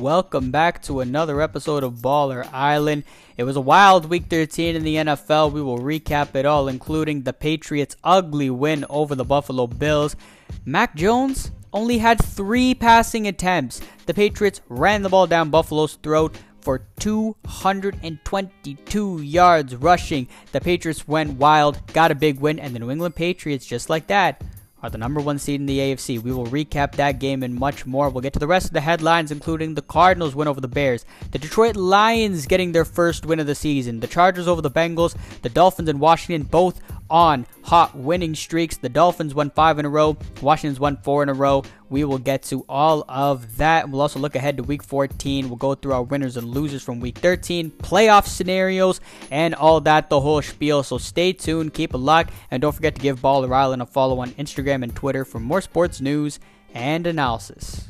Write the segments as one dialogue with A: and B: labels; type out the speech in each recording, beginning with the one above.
A: welcome back to another episode of Baller Island. It was a wild week 13 in the NFL. We will recap it all, including the Patriots' ugly win over the Buffalo Bills. Mac Jones only had three passing attempts. The Patriots ran the ball down Buffalo's throat for 222 yards rushing. The Patriots went wild, got a big win, and the New England Patriots, just like that, are the number one seed in the AFC. We will recap that game and much more. We'll get to the rest of the headlines, including the Cardinals win over the Bears, the Detroit Lions getting their first win of the season, the Chargers over the Bengals, the Dolphins and Washington both on hot winning streaks. The Dolphins won five in a row, Washington's won four in a row. We will get to all of that. We'll also look ahead to week 14. We'll go through our winners and losers from week 13, playoff scenarios, and all that, the whole spiel. So stay tuned, keep it locked, and don't forget to give Baller Island a follow on Instagram and Twitter for more sports news and analysis.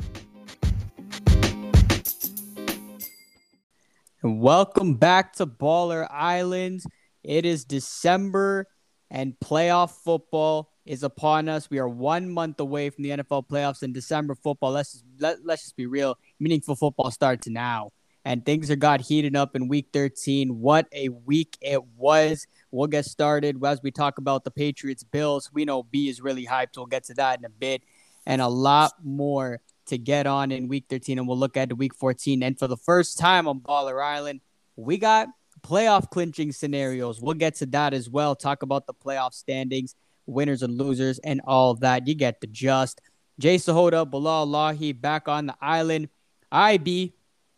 A: Welcome back to Baller Island. It is December and playoff football is upon us. We are one month away from the NFL playoffs in December football. Let's just, let, let's just be real. Meaningful football starts now. And things are got heated up in week 13. What a week it was. We'll get started as we talk about the Patriots Bills. We know B is really hyped. We'll get to that in a bit. And a lot more to get on in week 13. And we'll look at the week 14. And for the first time on Baller Island, we got playoff clinching scenarios. We'll get to that as well. Talk about the playoff standings, winners and losers, and all that. You get the just. Jay Sahota, Bilal Lahi back on the island. IB,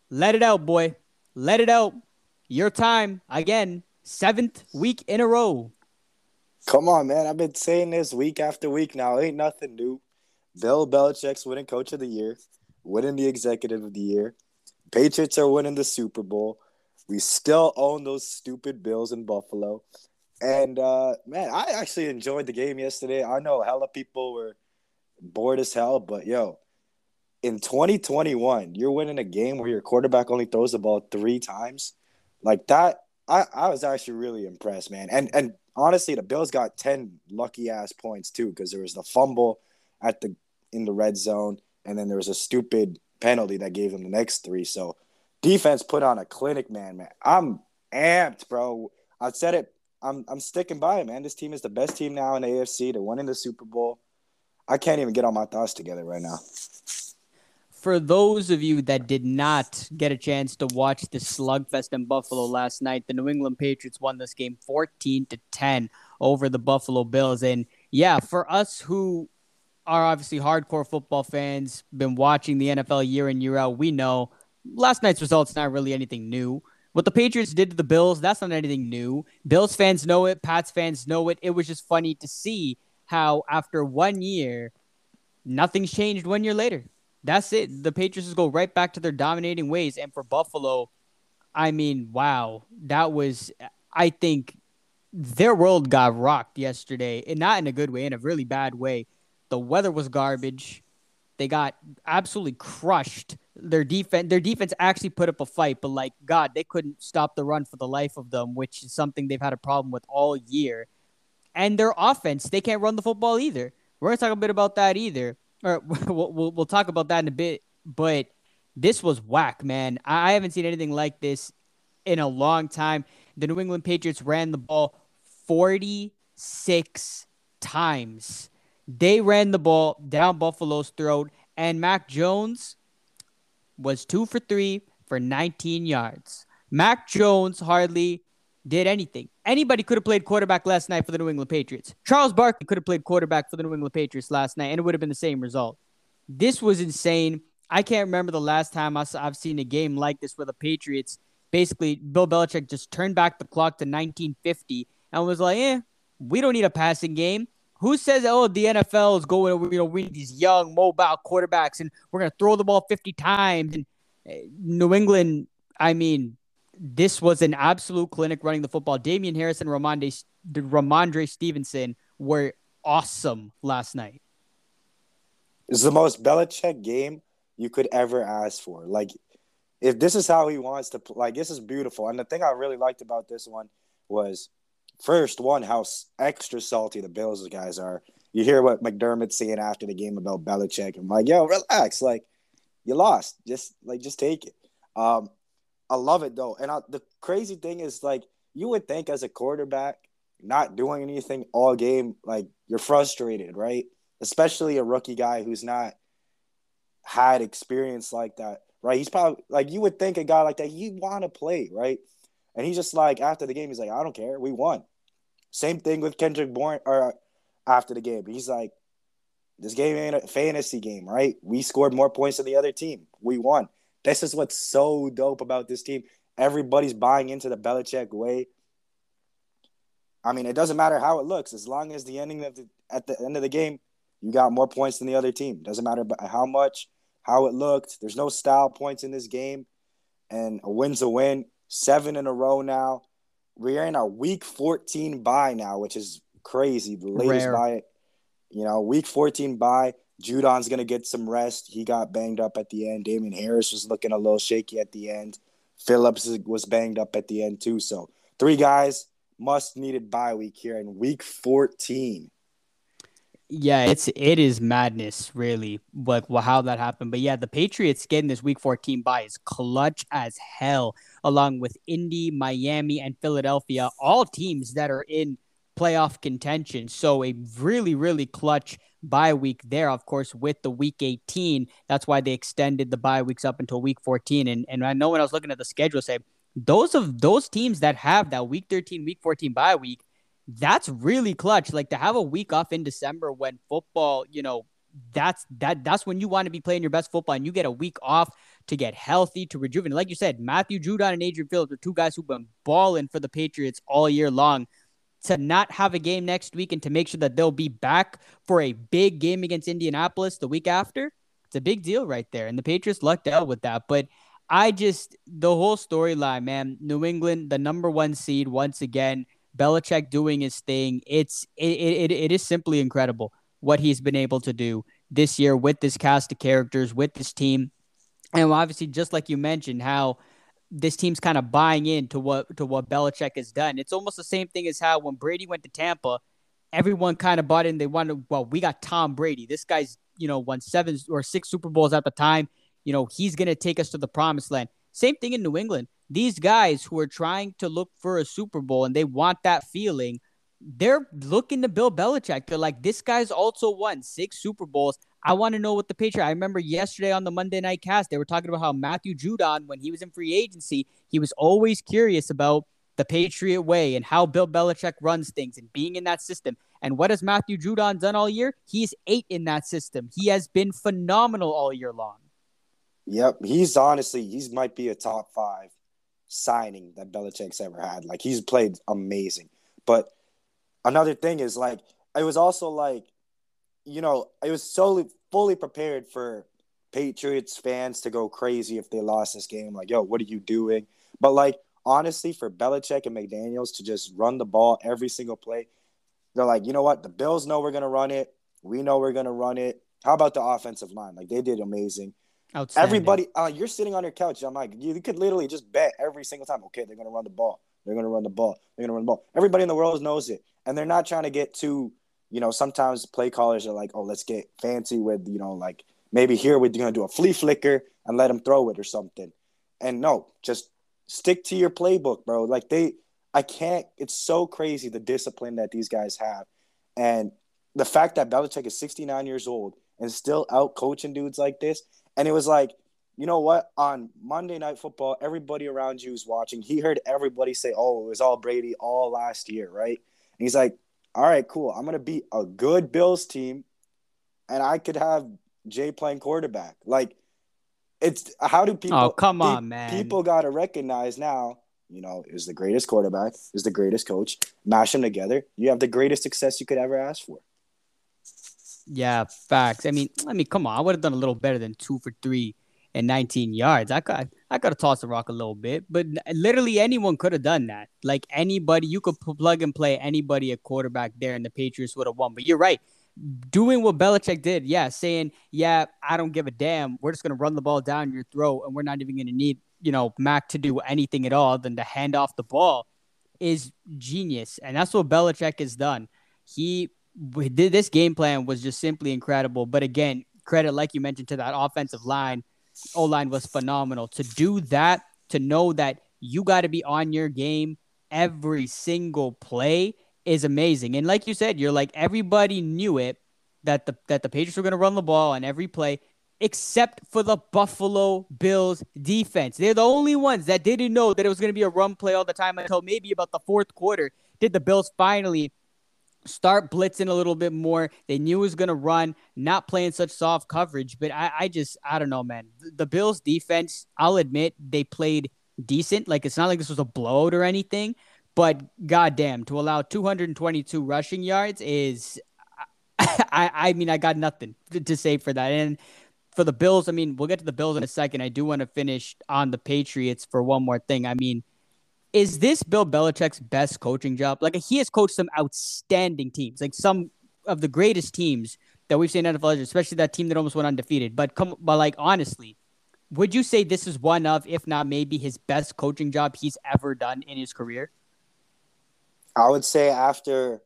A: let it out, boy. Let it out. Your time again. Seventh week in a row.
B: Come on, man. I've been saying this week after week now. Ain't nothing new. Bill Belichick's winning coach of the year, winning the executive of the year. Patriots are winning the Super Bowl. We still own those stupid Bills in Buffalo. And uh, man, I actually enjoyed the game yesterday. I know hella people were bored as hell, but yo, in 2021, you're winning a game where your quarterback only throws the ball three times. Like that, I, I was actually really impressed, man. And and honestly, the Bills got 10 lucky ass points too, because there was the fumble at the in the red zone, and then there was a stupid penalty that gave them the next three. So defense put on a clinic, man. Man, I'm amped, bro. I said it. I'm I'm sticking by it, man. This team is the best team now in the AFC. They're winning the Super Bowl. I can't even get all my thoughts together right now.
A: For those of you that did not get a chance to watch the slugfest in Buffalo last night, the New England Patriots won this game 14 to 10 over the Buffalo Bills. And yeah, for us who are obviously hardcore football fans, been watching the NFL year in year out, we know last night's results not really anything new. What the Patriots did to the Bills, that's not anything new. Bills fans know it, Pats fans know it. It was just funny to see how after one year, nothing's changed one year later. That's it. The Patriots go right back to their dominating ways. And for Buffalo, I mean, wow, that was, I think, their world got rocked yesterday, and not in a good way, in a really bad way. The weather was garbage. They got absolutely crushed their defense their defense actually put up a fight, but like God, they couldn't stop the run for the life of them, which is something they've had a problem with all year. And their offense, they can't run the football either. We're gonna talk a bit about that either, or we'll, we'll, we'll talk about that in a bit. But this was whack, man. I haven't seen anything like this in a long time. The New England Patriots ran the ball 46 times. They ran the ball down Buffalo's throat, and Mac Jones was two for three for 19 yards. Mac Jones hardly did anything. Anybody could have played quarterback last night for the New England Patriots. Charles Barkley could have played quarterback for the New England Patriots last night, and it would have been the same result. This was insane. I can't remember the last time I've seen a game like this where the Patriots basically, Bill Belichick just turned back the clock to 1950 and was like, eh, we don't need a passing game. Who says, oh, the NFL is going, you know, we need these young, mobile quarterbacks and we're going to throw the ball 50 times? And eh, New England, I mean, this was an absolute clinic running the football. Damien Harris and Rhamondre, Rhamondre Stevenson were awesome last night.
B: It's the most Belichick game you could ever ask for. Like, if this is how he wants to like, this is beautiful. And the thing I really liked about this one was – first one how extra salty the Bills guys are. You hear what McDermott's saying after the game about Belichick. I'm like, yo, relax. Like, You lost. Just like just take it. Um, I love it though. And I, the crazy thing is like you would think as a quarterback not doing anything all game, like you're frustrated, right? Especially a rookie guy who's not had experience like that, right? He's probably like you would think a guy like that he want to play, right? And he's just like after the game, he's like, I don't care, we won. Same thing with Kendrick Bourne or after the game. He's like, this game ain't a fantasy game, right? We scored more points than the other team. We won. This is what's so dope about this team. Everybody's buying into the Belichick way. I mean, it doesn't matter how it looks, as long as the ending of the at the end of the game, you got more points than the other team. Doesn't matter how much, how it looked. There's no style points in this game, and a win's a win. Seven in a row now. We're in a week 14 bye now, which is crazy. The latest Rare. bye, you know, week 14 bye. Judon's gonna get some rest. He got banged up at the end. Damien Harris was looking a little shaky at the end. Phillips was banged up at the end too. So three guys must needed bye week here in week 14.
A: Yeah, it's it is madness, really, like well, how that happened. But yeah, the Patriots getting this Week 14 bye is clutch as hell, along with Indy, Miami, and Philadelphia, all teams that are in playoff contention. So a really, really clutch bye week there, of course, with the week 18. That's why they extended the bye weeks up until week 14. And and I know when I was looking at the schedule, say those of those teams that have that week 13, week 14 bye week, that's really clutch. Like to have a week off in December when football, you know, that's that that's when you want to be playing your best football and you get a week off to get healthy, to rejuvenate. Like you said, Matthew Judon and Adrian Phillips are two guys who've been balling for the Patriots all year long to not have a game next week and to make sure that they'll be back for a big game against Indianapolis the week after, it's a big deal right there. And the Patriots lucked out with that. But I just, the whole storyline, man, New England, the number one seed once again, Belichick doing his thing. It's, it, it, it is simply incredible what he's been able to do this year with this cast of characters, with this team. And obviously, just like you mentioned, how this team's kind of buying into what to what Belichick has done. It's almost the same thing as how when Brady went to Tampa, everyone kind of bought in. They wanted, well, we got Tom Brady. This guy's, you know, won seven or six Super Bowls at the time. You know, he's gonna take us to the promised land. Same thing in New England. These guys who are trying to look for a Super Bowl and they want that feeling, they're looking to Bill Belichick. They're like, this guy's also won six Super Bowls. I want to know what the Patriot. I remember yesterday on the Monday Night Cast, they were talking about how Matthew Judon, when he was in free agency, he was always curious about the Patriot way and how Bill Belichick runs things and being in that system. And what has Matthew Judon done all year? He's eight in that system. He has been phenomenal all year long.
B: Yep, he's honestly he's might be a top five signing that Belichick's ever had. Like he's played amazing. But another thing is like it was also like you know, it was solely fully prepared for Patriots fans to go crazy if they lost this game. Like, yo, what are you doing? But like, honestly, for Belichick and McDaniels to just run the ball every single play, they're like, you know what? The Bills know we're gonna run it. We know we're gonna run it. How about the offensive line? Like, they did amazing. Everybody, uh, you're sitting on your couch. I'm like, you could literally just bet every single time. Okay, they're gonna run the ball. They're gonna run the ball. They're gonna run the ball. Everybody in the world knows it, and they're not trying to get too you know, sometimes play callers are like, oh, let's get fancy with, you know, like maybe here we're going to do a flea flicker and let them throw it or something. And no, just stick to your playbook, bro. Like they, I can't, it's so crazy the discipline that these guys have. And the fact that Belichick is 69 years old and still out coaching dudes like this. And it was like, you know what? On Monday Night Football, everybody around you is watching. He heard everybody say, oh, it was all Brady all last year, right? And he's like, all right, cool. I'm gonna beat a good Bills team, and I could have Jay playing quarterback. Like, it's how do people?
A: Oh, come on, man!
B: People got to recognize now. You know, is the greatest quarterback, is the greatest coach. Mash them together, you have the greatest success you could ever ask for.
A: Yeah, facts. I mean, I mean, come on. I would have done a little better than two for three and 19 yards. I got I got to toss the rock a little bit, but literally anyone could have done that. Like anybody, you could plug and play anybody a quarterback there, and the Patriots would have won. But you're right. Doing what Belichick did, yeah, saying, yeah, I don't give a damn. We're just gonna run the ball down your throat, and we're not even gonna need, you know, Mac to do anything at all than to hand off the ball, is genius, and that's what Belichick has done. He did this game plan was just simply incredible. But again, credit, like you mentioned, to that offensive line O line was phenomenal. To do that, to know that you got to be on your game every single play is amazing. And like you said, you're like everybody knew it that the that the Patriots were going to run the ball on every play except for the Buffalo Bills defense. They're the only ones that didn't know that it was going to be a run play all the time until maybe about the fourth quarter. Did the Bills finally start blitzing a little bit more? They knew was going to run, not playing such soft coverage. But I, I just, I don't know, man. The, the Bills defense, I'll admit, they played decent. Like it's not like this was a blowout or anything. But goddamn, to allow 222 rushing yards is, I, I mean, I got nothing to say for that. And for the Bills, I mean, we'll get to the Bills in a second. I do want to finish on the Patriots for one more thing. I mean, is this Bill Belichick's best coaching job? Like he has coached some outstanding teams, like some of the greatest teams that we've seen in NFL, especially that team that almost went undefeated. But come, but like honestly, would you say this is one of, if not maybe, his best coaching job he's ever done in his career?
B: I would say after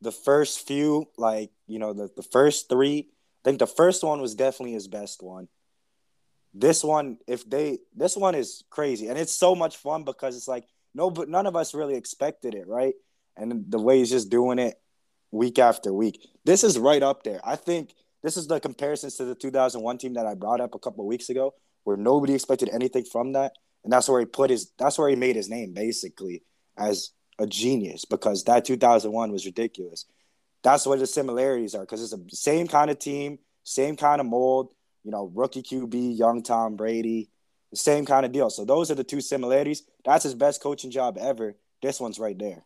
B: the first few, like you know, the the first three I think the first one was definitely his best one. This one, if they, this one is crazy, and it's so much fun because it's like no, but none of us really expected it, right? And the way he's just doing it week after week, this is right up there. I think this is the comparisons to the 2001 team that I brought up a couple weeks ago, where nobody expected anything from that, and that's where he put his, that's where he made his name basically as a genius because that 2001 was ridiculous that's what the similarities are because it's the same kind of team, same kind of mold. You know, rookie QB, young Tom Brady, the same kind of deal. So those are the two similarities. That's his best coaching job ever. This one's right there.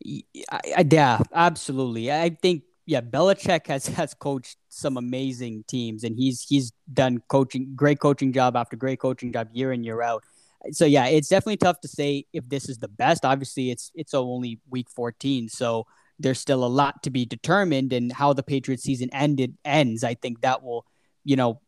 A: Yeah, absolutely. I think yeah, Belichick has has coached some amazing teams, and he's he's done coaching great coaching job after great coaching job year in year out. So yeah, it's definitely tough to say if this is the best. Obviously, it's it's only week 14, so there's still a lot to be determined and how the Patriots season ended ends. I think that will, you know,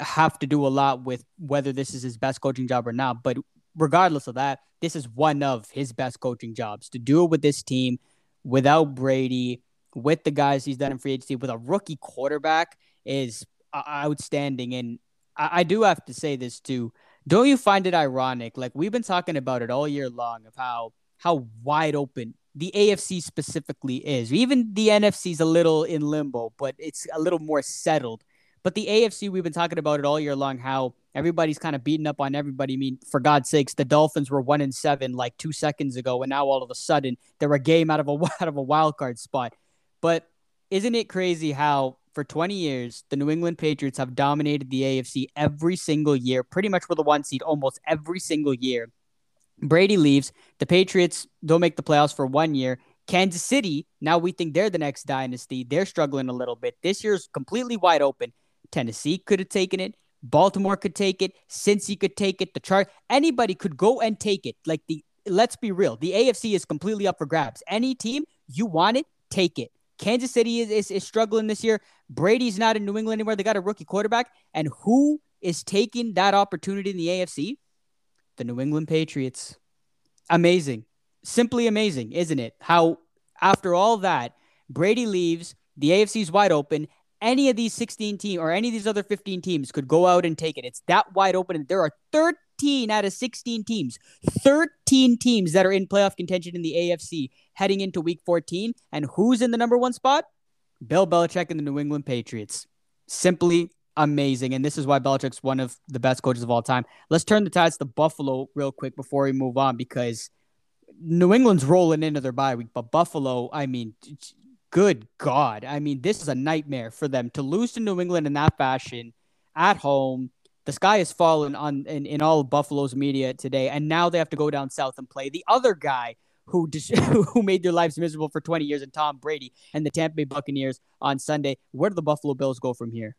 A: have to do a lot with whether this is his best coaching job or not. But regardless of that, this is one of his best coaching jobs to do it with this team without Brady, with the guys he's done in free agency, with a rookie quarterback is outstanding. And I, I do have to say this too. Don't you find it ironic? Like we've been talking about it all year long of how how wide open the AFC specifically is. Even the NFC is a little in limbo, but it's a little more settled. But the AFC, we've been talking about it all year long. How everybody's kind of beating up on everybody. I mean, for God's sakes, the Dolphins were one in seven like two seconds ago, and now all of a sudden they're a game out of a out of a wild card spot. But isn't it crazy how for 20 years the New England Patriots have dominated the AFC every single year, pretty much with a one seed almost every single year. Brady leaves. The Patriots don't make the playoffs for one year. Kansas City, now we think they're the next dynasty. They're struggling a little bit. This year's completely wide open. Tennessee could have taken it. Baltimore could take it. Since Cincy could take it. The chart, anybody could go and take it. Like the, let's be real. The AFC is completely up for grabs. Any team you want it, take it. Kansas City is, is, is struggling this year. Brady's not in New England anymore. They got a rookie quarterback. And who is taking that opportunity in the AFC? the New England Patriots. Amazing. Simply amazing, isn't it? How, after all that, Brady leaves, the AFC is wide open. Any of these 16 teams or any of these other 15 teams could go out and take it. It's that wide open. There are 13 out of 16 teams, 13 teams that are in playoff contention in the AFC heading into week 14. And who's in the number one spot? Bill Belichick and the New England Patriots. Simply amazing. And this is why Belichick's one of the best coaches of all time. Let's turn the tides to Buffalo real quick before we move on because New England's rolling into their bye week. But Buffalo, I mean, good God. I mean, this is a nightmare for them to lose to New England in that fashion at home. The sky has fallen on in, in all Buffalo's media today, and now they have to go down south and play the other guy who dis- who made their lives miserable for 20 years, and Tom Brady and the Tampa Bay Buccaneers on Sunday. Where do the Buffalo Bills go from here?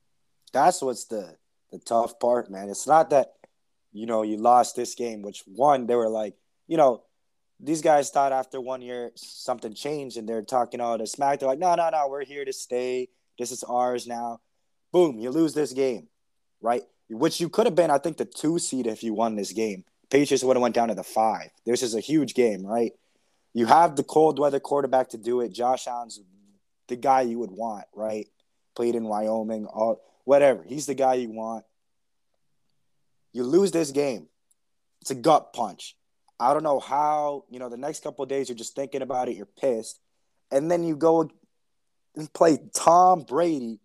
B: that's what's the the tough part, man. It's not that you know you lost this game, which one they were like, you know, these guys thought after one year something changed, and they're talking all the smack. They're like, no, no, no, we're here to stay. This is ours now. Boom, you lose this game, right? Which you could have been, I think, the two seed if you won this game. Patriots would have went down to the five. This is a huge game, right? You have the cold weather quarterback to do it. Josh Allen's the guy you would want, right? Played in Wyoming, all whatever. He's the guy you want. You lose this game. It's a gut punch. I don't know how, you know, the next couple days you're just thinking about it, you're pissed. And then you go and play Tom Brady,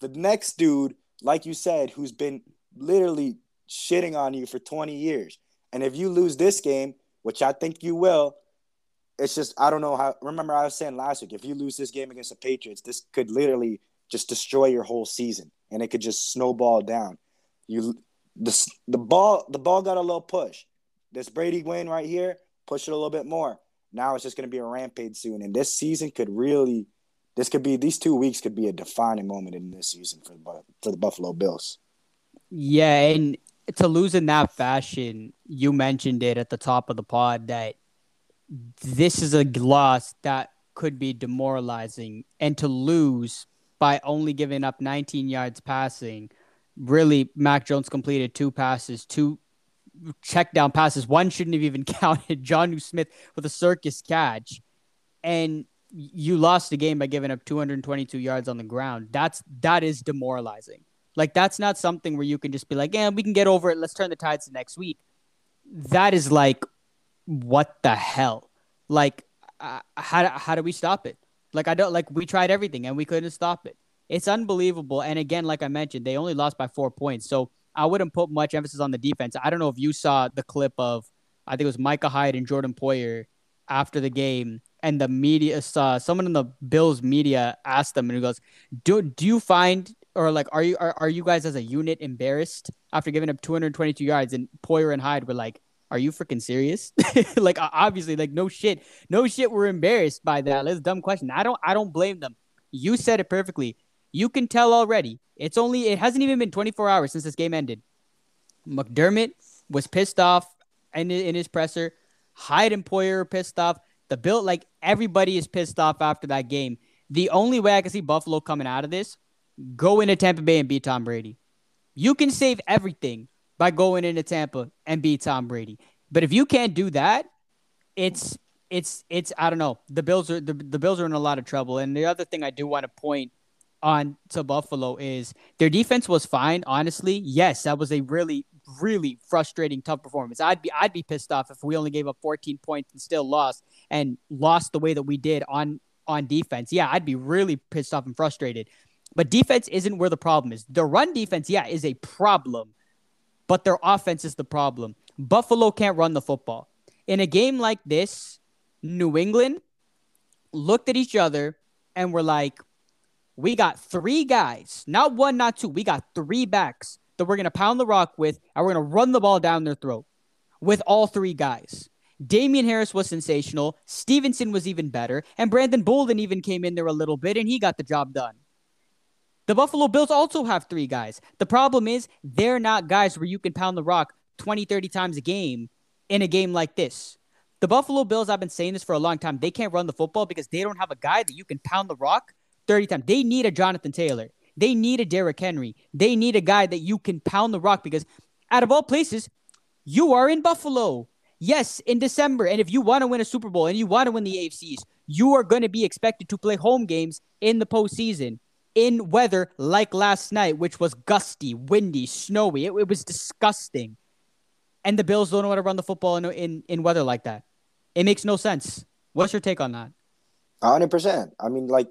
B: the next dude, like you said, who's been literally shitting on you for 20 years. And if you lose this game, which I think you will, it's just I don't know how. Remember, I was saying last week, if you lose this game against the Patriots, this could literally just destroy your whole season, and it could just snowball down. You the the ball the ball got a little push. This Brady win right here, push it a little bit more. Now it's just going to be a rampage soon, and this season could really, this could be these two weeks could be a defining moment in this season for the for the Buffalo Bills.
A: Yeah, and to lose in that fashion, you mentioned it at the top of the pod that this is a loss that could be demoralizing, and to lose by only giving up 19 yards passing. Really, Mac Jones completed two passes, two check down passes. One shouldn't have even counted. Jonnu Smith with a circus catch. And you lost the game by giving up 222 yards on the ground. That's that is demoralizing. Like that's not something where you can just be like, "Yeah, we can get over it. Let's turn the tides to next week." That is like what the hell? Like uh, how how do we stop it? Like I don't like we tried everything and we couldn't stop it. It's unbelievable. And again, like I mentioned, they only lost by 4 points. So I wouldn't put much emphasis on the defense. I don't know if you saw the clip of, I think it was Micah Hyde and Jordan Poyer after the game, and the media saw someone in the Bills media asked them, and he goes, "Do do you find or like are you are, are you guys as a unit embarrassed after giving up 222 yards?" And Poyer and Hyde were like, "Are you freaking serious?" like obviously, like no shit, no shit. We're embarrassed by that. That's a dumb question. I don't I don't blame them. You said it perfectly. You can tell already it's only it hasn't even been 24 hours since this game ended. McDermott was pissed off in, in his presser. Hyde and Poyer pissed off. The Bill, like everybody is pissed off after that game. The only way I can see Buffalo coming out of this, go into Tampa Bay and beat Tom Brady. You can save everything by going into Tampa and beat Tom Brady. But if you can't do that, it's it's it's I don't know. The Bills are the, the Bills are in a lot of trouble. And the other thing I do want to point on to Buffalo is their defense was fine. Honestly, yes, that was a really, really frustrating, tough performance. I'd be, I'd be pissed off if we only gave up 14 points and still lost, and lost the way that we did on on defense. Yeah, I'd be really pissed off and frustrated. But defense isn't where the problem is. The run defense, yeah, is a problem, but their offense is the problem. Buffalo can't run the football. In a game like this, New England looked at each other and were like, we got three guys, not one, not two. We got three backs that we're going to pound the rock with, and we're going to run the ball down their throat with all three guys. Damien Harris was sensational. Stevenson was even better. And Brandon Bolden even came in there a little bit, and he got the job done. The Buffalo Bills also have three guys. The problem is they're not guys where you can pound the rock 20, 30 times a game in a game like this. The Buffalo Bills, I've been saying this for a long time, they can't run the football because they don't have a guy that you can pound the rock 30 times. They need a Jonathan Taylor. They need a Derrick Henry. They need a guy that you can pound the rock because out of all places, you are in Buffalo. Yes, in December. And if you want to win a Super Bowl and you want to win the AFCs, you are going to be expected to play home games in the postseason in weather like last night, which was gusty, windy, snowy. It, it was disgusting. And the Bills don't know how to run the football in, in, in weather like that. It makes no sense. What's your take on that?
B: 100%. I mean, like,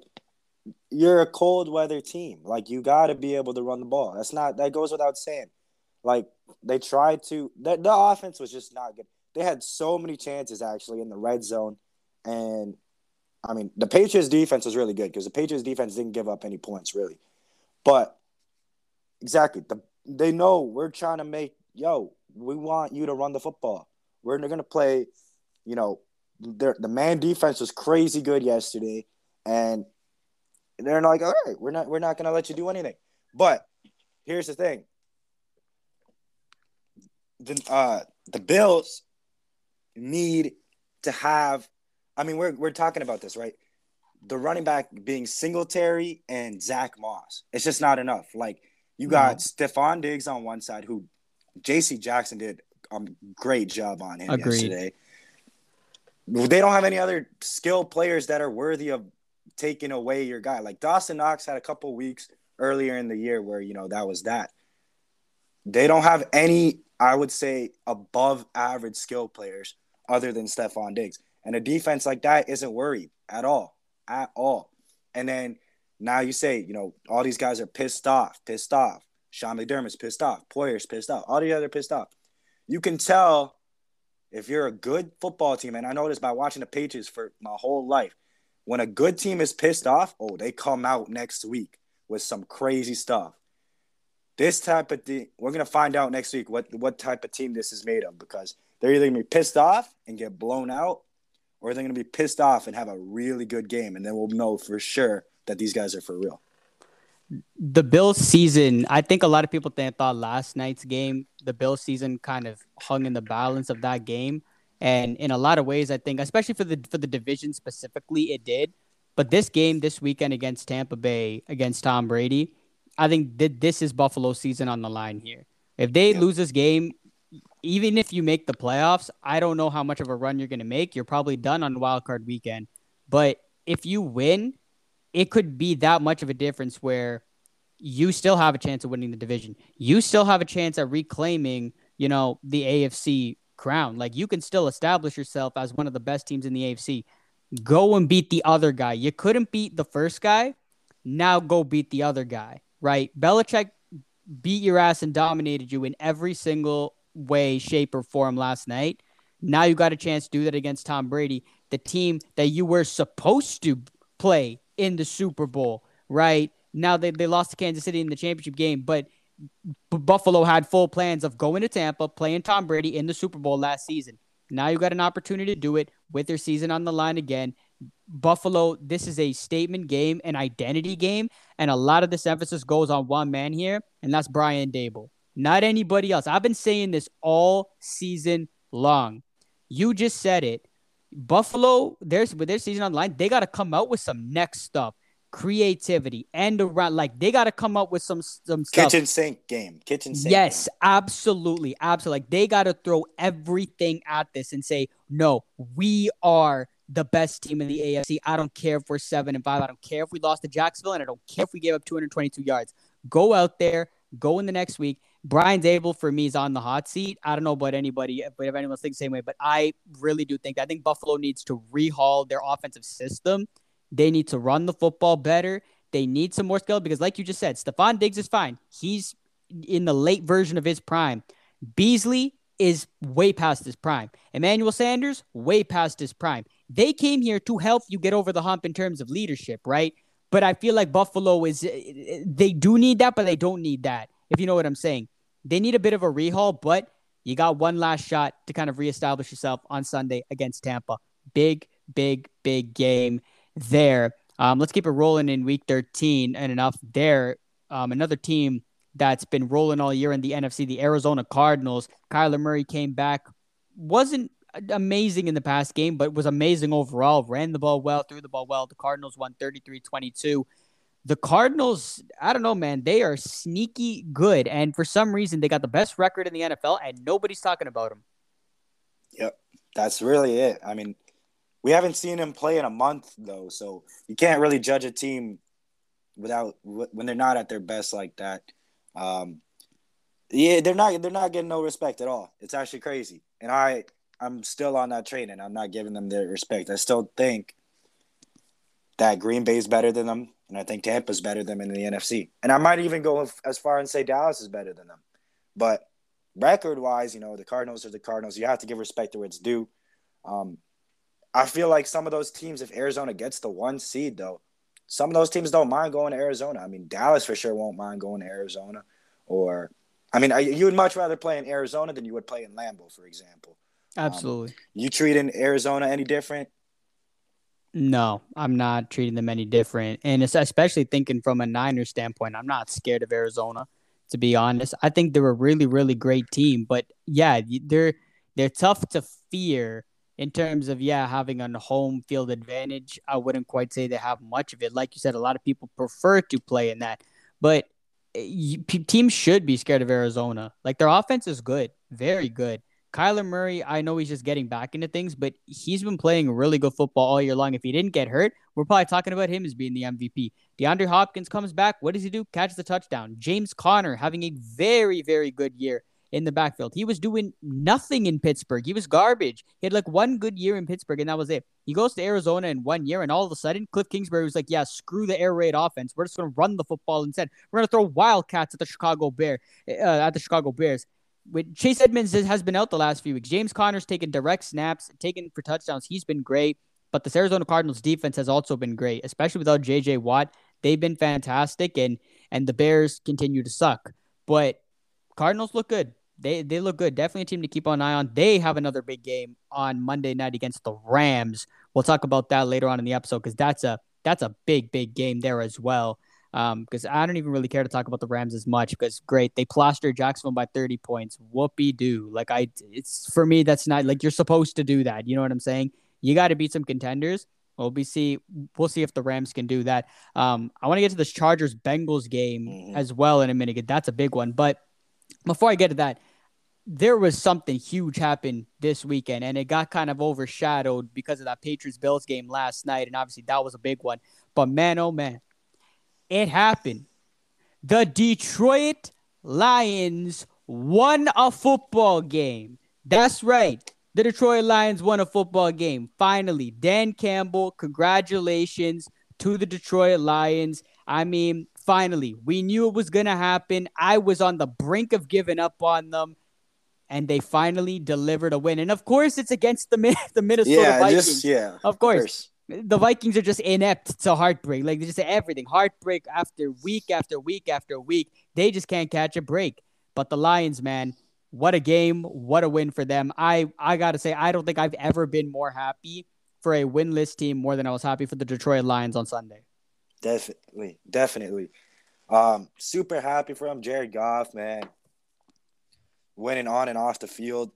B: you're a cold weather team. Like you got to be able to run the ball. That's not that goes without saying. Like they tried to the, the offense was just not good. They had so many chances actually in the red zone and I mean, the Patriots defense was really good because the Patriots defense didn't give up any points really. But exactly, the, they know we're trying to make yo, we want you to run the football. We're going to play, you know, the man defense was crazy good yesterday and they're like, all right, we're not we're not gonna let you do anything. But here's the thing. The uh the Bills need to have I mean, we're we're talking about this, right? The running back being Singletary and Zach Moss. It's just not enough. Like you got no. Stefon Diggs on one side, who JC Jackson did a great job on him Agreed. yesterday. They don't have any other skilled players that are worthy of taking away your guy. Like Dawson Knox had a couple weeks earlier in the year where you know that was that. they don't have any, I would say, above average skill players other than Stefon Diggs. And a defense like that isn't worried at all, at all. And then now you say, you know, all these guys are pissed off, pissed off. Sean McDermott's pissed off. Poyer's pissed off. All the other pissed off. You can tell if you're a good football team, and I know this by watching the Patriots for my whole life. When a good team is pissed off, oh, they come out next week with some crazy stuff. This type of thing, we're gonna find out next week what what type of team this is made of because they're either gonna be pissed off and get blown out, or they're gonna be pissed off and have a really good game, and then we'll know for sure that these guys are for real.
A: The Bills season, I think a lot of people thought last night's game, the Bills season kind of hung in the balance of that game. And in a lot of ways, I think, especially for the for the division specifically, it did. But this game this weekend against Tampa Bay, against Tom Brady, I think that this is Buffalo season on the line here. If they yeah. lose this game, even if you make the playoffs, I don't know how much of a run you're going to make. You're probably done on wild card weekend. But if you win, it could be that much of a difference where you still have a chance of winning the division. You still have a chance at reclaiming, you know, the AFC crown. Like you can still establish yourself as one of the best teams in the AFC. Go and beat the other guy. You couldn't beat the first guy. Now go beat the other guy, right? Belichick beat your ass and dominated you in every single way, shape, or form last night. Now you got a chance to do that against Tom Brady, the team that you were supposed to play in the Super Bowl, right? Now they, they lost to Kansas City in the championship game, but Buffalo had full plans of going to Tampa, playing Tom Brady in the Super Bowl last season. Now you got an opportunity to do it with their season on the line again. Buffalo, this is a statement game, an identity game, and a lot of this emphasis goes on one man here, and that's Brian Daboll, not anybody else. I've been saying this all season long. You just said it. Buffalo, there's with their season on the line, they got to come out with some next stuff, creativity, and around. Like they got to come up with some some
B: stuff. kitchen sink game. Kitchen sink.
A: Yes,
B: game.
A: absolutely, absolutely. Like they got to throw everything at this and say, no, we are the best team in the AFC. I don't care if we're seven and five. I don't care if we lost to Jacksonville, and I don't care if we gave up 222 yards. Go out there, go in the next week. Brian Daboll for me is on the hot seat. I don't know about anybody, but if anyone thinks the same way, but I really do think I think Buffalo needs to rehaul their offensive system. They need to run the football better. They need some more skill because, like you just said, Stefon Diggs is fine. He's in the late version of his prime. Beasley is way past his prime. Emmanuel Sanders, way past his prime. They came here to help you get over the hump in terms of leadership, right? But I feel like Buffalo is, they do need that, but they don't need that, if you know what I'm saying. They need a bit of a rehaul, but you got one last shot to kind of reestablish yourself on Sunday against Tampa. Big, big, big game there. Um, let's keep it rolling in week 13 and enough there. Um, another team that's been rolling all year in the NFC, the Arizona Cardinals. Kyler Murray came back, wasn't amazing in the past game, but was amazing overall. Ran the ball well, threw the ball well. The Cardinals won 33 22 the Cardinals, I don't know, man, they are sneaky good. And for some reason, they got the best record in the NFL, and nobody's talking about them.
B: Yep. That's really it. I mean, we haven't seen him play in a month, though. So you can't really judge a team without when they're not at their best like that. Um, yeah, they're not they're not getting no respect at all. It's actually crazy. And I I'm still on that train and I'm not giving them their respect. I still think that Green Bay is better than them. And I think Tampa's better than them in the NFC. And I might even go as far and say Dallas is better than them. But record wise, you know, the Cardinals are the Cardinals. You have to give respect to where it's due. Um, I feel like some of those teams, if Arizona gets the one seed, though, some of those teams don't mind going to Arizona. I mean, Dallas for sure won't mind going to Arizona. Or, I mean, you would much rather play in Arizona than you would play in Lambeau, for example.
A: Um, Absolutely. Um,
B: you treat in Arizona any different?
A: No, I'm not treating them any different. And it's especially thinking from a Niners standpoint, I'm not scared of Arizona, to be honest. I think they're a really, really great team. But yeah, they're they're tough to fear in terms of yeah having a home field advantage. I wouldn't quite say they have much of it. Like you said, a lot of people prefer to play in that, but eh, teams should be scared of Arizona. Like their offense is good, very good. Kyler Murray, I know he's just getting back into things, but he's been playing really good football all year long. If he didn't get hurt, we're probably talking about him as being the MVP. DeAndre Hopkins comes back. What does he do? Catches the touchdown. James connor having a very, very good year in the backfield. He was doing nothing in Pittsburgh. He was garbage. He had like one good year in Pittsburgh, and that was it. He goes to Arizona in one year, and all of a sudden, Cliff Kingsbury was like, "Yeah, screw the air raid offense. We're just going to run the football instead. We're going to throw wildcats at the Chicago Bear, uh, at the Chicago Bears." With Chase Edmonds has been out the last few weeks. James Conner's taken direct snaps, taken for touchdowns. He's been great. But the Arizona Cardinals defense has also been great, especially without JJ Watt. They've been fantastic and and the Bears continue to suck. But Cardinals look good they they look good. Definitely a team to keep an eye on. They have another big game on Monday night against the Rams. We'll talk about that later on in the episode because that's a that's a big big game there as well. Because um, I don't even really care to talk about the Rams as much because great they plastered Jacksonville by 30 points. Whoopie do Like I, it's for me that's not like you're supposed to do that. You know what I'm saying? You got to beat some contenders. We'll be see we'll see if the Rams can do that. Um, I want to get to this Chargers Bengals game mm-hmm. as well in a minute. That's a big one, but before I get to that, there was something huge happen this weekend, and it got kind of overshadowed because of that Patriots Bills game last night, and obviously that was a big one. But man, oh man, it happened. The Detroit Lions won a football game. That's right. The Detroit Lions won a football game. Finally, Dan Campbell, congratulations to the Detroit Lions. I mean, finally, we knew it was going to happen. I was on the brink of giving up on them, and they finally delivered a win. And of course, it's against the the Minnesota yeah, Vikings. Just,
B: yeah,
A: of course. Of course. The Vikings are just inept to heartbreak. Like they just say everything heartbreak after week after week after week. They just can't catch a break. But the Lions, man, what a game! What a win for them. I I gotta say, I don't think I've ever been more happy for a winless team more than I was happy for the Detroit Lions on Sunday.
B: Definitely, definitely. Um, super happy for him, Jared Goff, man. Winning on and off the field.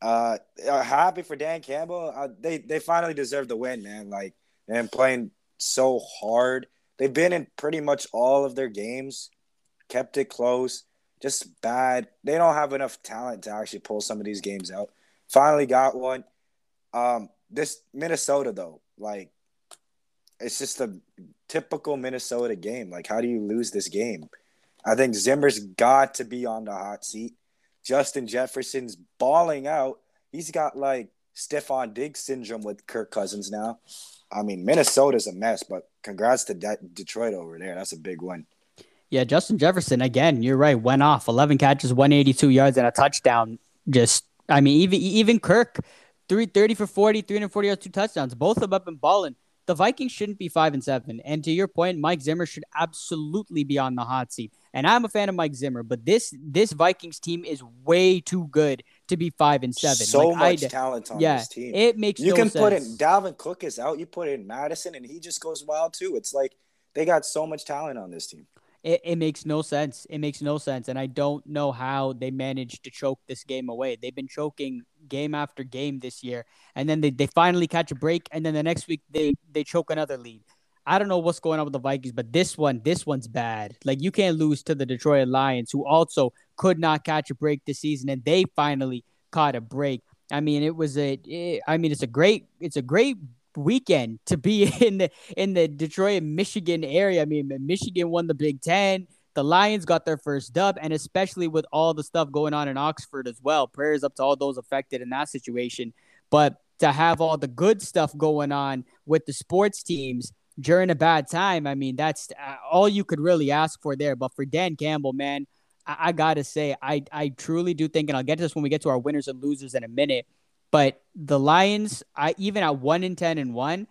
B: Uh, uh happy for Dan Campbell. Uh, they they finally deserve the win, man. Like and playing so hard. They've been in pretty much all of their games, kept it close. Just bad. They don't have enough talent to actually pull some of these games out. Finally got one. Um, this Minnesota though, like it's just a typical Minnesota game. Like, how do you lose this game? I think Zimmer's got to be on the hot seat. Justin Jefferson's balling out. He's got like Stefon Diggs syndrome with Kirk Cousins now. I mean, Minnesota's a mess, but congrats to De- Detroit over there. That's a big win.
A: Yeah, Justin Jefferson again. You're right. Went off 11 catches, 182 yards, and a touchdown. Just, I mean, even even Kirk, 330 for 40, 340 yards, two touchdowns. Both of them up balling the Vikings shouldn't be five and seven. And to your point, Mike Zimmer should absolutely be on the hot seat. And I'm a fan of Mike Zimmer, but this this Vikings team is way too good to be five and seven.
B: So like, much I, talent on yeah, this team.
A: It makes
B: you
A: no
B: can
A: sense.
B: put in Dalvin Cook is out. You put in Mattison, and he just goes wild too. It's like they got so much talent on this team.
A: It, it makes no sense. It makes no sense. And I don't know how they managed to choke this game away. They've been choking game after game this year. And then they, they finally catch a break. And then the next week they, they choke another lead. I don't know what's going on with the Vikings, but this one, this one's bad. Like you can't lose to the Detroit Lions, who also could not catch a break this season, and they finally caught a break. I mean, it was a. It, I mean, it's a great, it's a great weekend to be in the in the Detroit, Michigan area. I mean, Michigan won the Big Ten. The Lions got their first dub, and especially with all the stuff going on in Oxford as well. Prayers up to all those affected in that situation. But to have all the good stuff going on with the sports teams during a bad time, I mean, that's uh, all you could really ask for there. But for Dan Campbell, man, I, I gotta say, I I truly do think, and I'll get to this when we get to our winners and losers in a minute. But the Lions, I even at one in ten and one,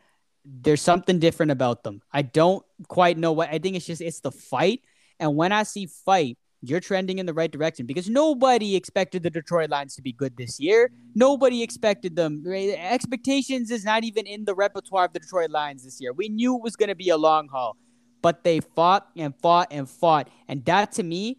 A: there's something different about them. I don't quite know what. I think it's just it's the fight. And when I see fight, you're trending in the right direction because nobody expected the Detroit Lions to be good this year. Nobody expected them. Expectations is not even in the repertoire of the Detroit Lions this year. We knew it was going to be a long haul, but they fought and fought and fought. And that to me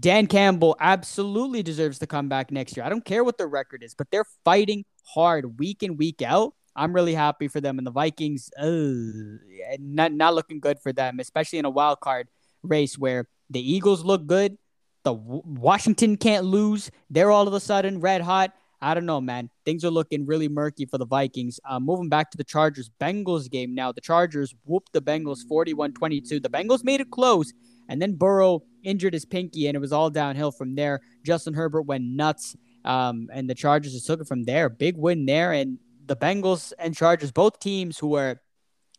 A: Dan Campbell absolutely deserves to come back next year. I don't care what their record is, but they're fighting hard week in, week out. I'm really happy for them. And the Vikings, not, not looking good for them, especially in a wild card race where the Eagles look good, The Washington can't lose. They're all of a sudden red hot. I don't know, man. Things are looking really murky for the Vikings. Uh, moving back to the Chargers Bengals game now. The Chargers whooped the Bengals 41 22. The Bengals made it close, and then Burrow injured his pinky, and it was all downhill from there. Justin Herbert went nuts, um, and the Chargers just took it from there. Big win there. And the Bengals and Chargers, both teams who are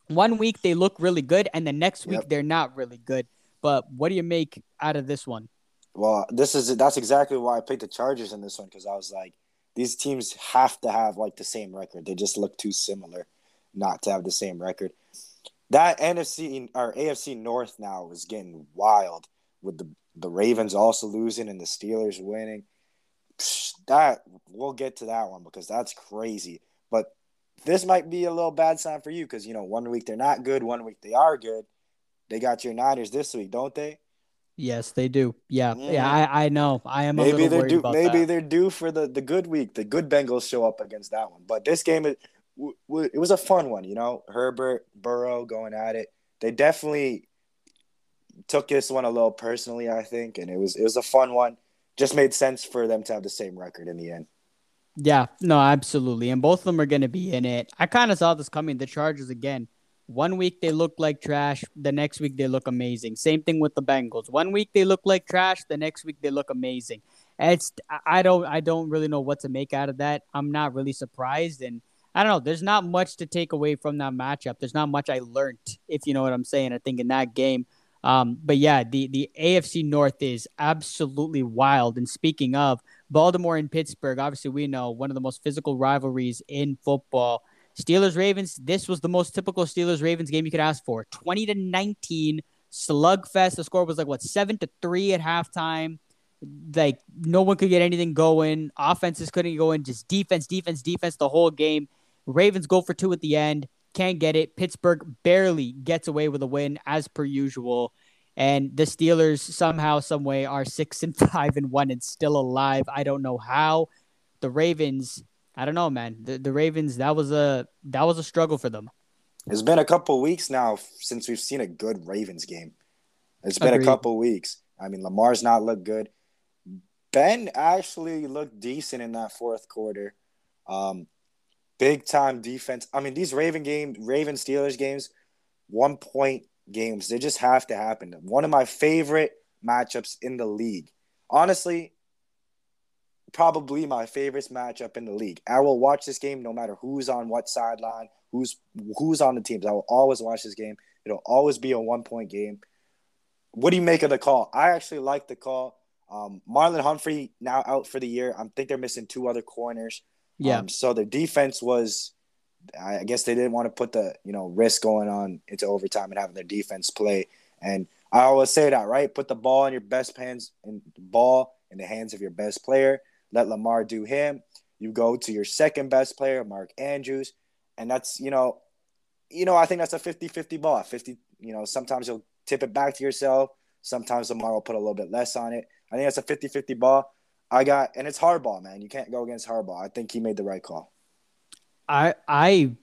A: one week they look really good, and the next week yep. they're not really good. But what do you make out of this one?
B: Well, this is that's exactly why I picked the Chargers in this one because I was like, these teams have to have like the same record. They just look too similar not to have the same record. That NFC or AFC North now is getting wild with the the Ravens also losing and the Steelers winning. That we'll get to that one because that's crazy. But this might be a little bad sign for you because you know one week they're not good, one week they are good. They got your Niners this week, don't they?
A: Yes, they do. Yeah, mm. yeah, I, I know. I am
B: maybe they're due. maybe
A: that.
B: they're due for the the good week. The good Bengals show up against that one. But this game, it, it was a fun one. You know, Herbert, Burrow going at it. They definitely took this one a little personally, I think, and it was it was a fun one. Just made sense for them to have the same record in the end.
A: Yeah, no, absolutely, and both of them are going to be in it. I kind of saw this coming. The Chargers again one week they look like trash, the next week they look amazing. Same thing with the Bengals. One week they look like trash, the next week they look amazing. It's I don't I don't really know what to make out of that. I'm not really surprised and I don't know. There's not much to take away from that matchup. There's not much I learned, if you know what I'm saying. I think in that game, um, but yeah, the the AFC North is absolutely wild. And speaking of Baltimore and Pittsburgh, obviously we know one of the most physical rivalries in football. Steelers Ravens, this was the most typical Steelers Ravens game you could ask for. 20 to 19 slugfest. The score was like what, 7 to 3 at halftime. Like no one could get anything going. Offenses couldn't go in, just defense, defense, defense the whole game. Ravens go for two at the end, can't get it. Pittsburgh barely gets away with a win as per usual. And the Steelers somehow, some way, are six and five and one and still alive. I don't know how. The Ravens I don't know, man. The the Ravens that was a that was a struggle for them.
B: It's been a couple weeks now since we've seen a good Ravens game. It's been Agreed. a couple weeks. I mean, Lamar's not looked good. Ben actually looked decent in that fourth quarter. Um, big time defense. I mean, these Raven game, Raven Steelers games, one point games. They just have to happen. One of my favorite matchups in the league. Honestly, probably my favorite matchup in the league. I will watch this game no matter who's on what sideline, who's who's on the teams. I will always watch this game. It'll always be a one point game. What do you make of the call? I actually like the call. Um, Marlon Humphrey now out for the year. I think they're missing two other corners.
A: Yeah.
B: Um, so their defense was, I guess they didn't want to put the you know risk going on into overtime and having their defense play. And I always say that right. Put the ball in your best hands and ball in the hands of your best player let Lamar do him. You go to your second best player, Mark Andrews, and that's, you know, you know, I think that's a 50-50 ball. 50, you know, sometimes you'll tip it back to yourself. Sometimes Lamar will put a little bit less on it. I think that's a 50-50 ball. I got and it's Harbaugh, man. You can't go against Harbaugh. I think he made the right call.
A: I I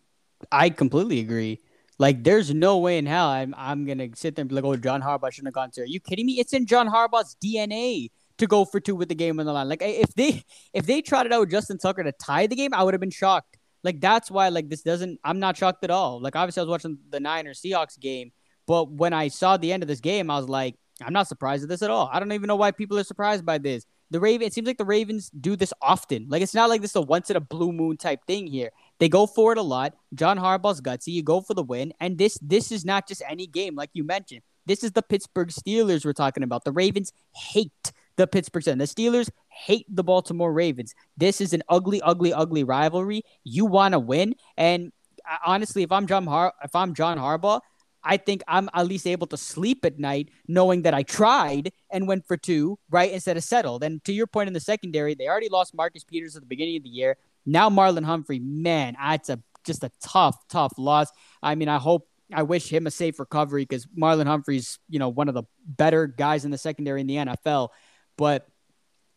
A: I completely agree. Like, there's no way in hell I'm I'm gonna sit there and be like, "Oh, John Harbaugh shouldn't have gone to." Are you kidding me? It's in John Harbaugh's DNA to go for two with the game on the line. Like if they if they trotted out Justin Tucker to tie the game, I would have been shocked. Like that's why like this doesn't I'm not shocked at all. Like obviously I was watching the Niners Seahawks game, but when I saw the end of this game, I was like, I'm not surprised at this at all. I don't even know why people are surprised by this. The Raven, it seems like the Ravens do this often. Like it's not like this is a once in a blue moon type thing here. They go for it a lot. John Harbaugh's gutsy. You go for the win, and this this is not just any game, like you mentioned. This is the Pittsburgh Steelers we're talking about. The Ravens hate the Pittsburgh Steelers. The Steelers hate the Baltimore Ravens. This is an ugly, ugly, ugly rivalry. You want to win, and uh, honestly, if I'm John Har- if I'm John Harbaugh, I think I'm at least able to sleep at night knowing that I tried and went for two, right, instead of settled. And to your point in the secondary, they already lost Marcus Peters at the beginning of the year. Now Marlon Humphrey, man, that's a just a tough, tough loss. I mean, I hope I wish him a safe recovery because Marlon Humphrey's, you know, one of the better guys in the secondary in the NFL. But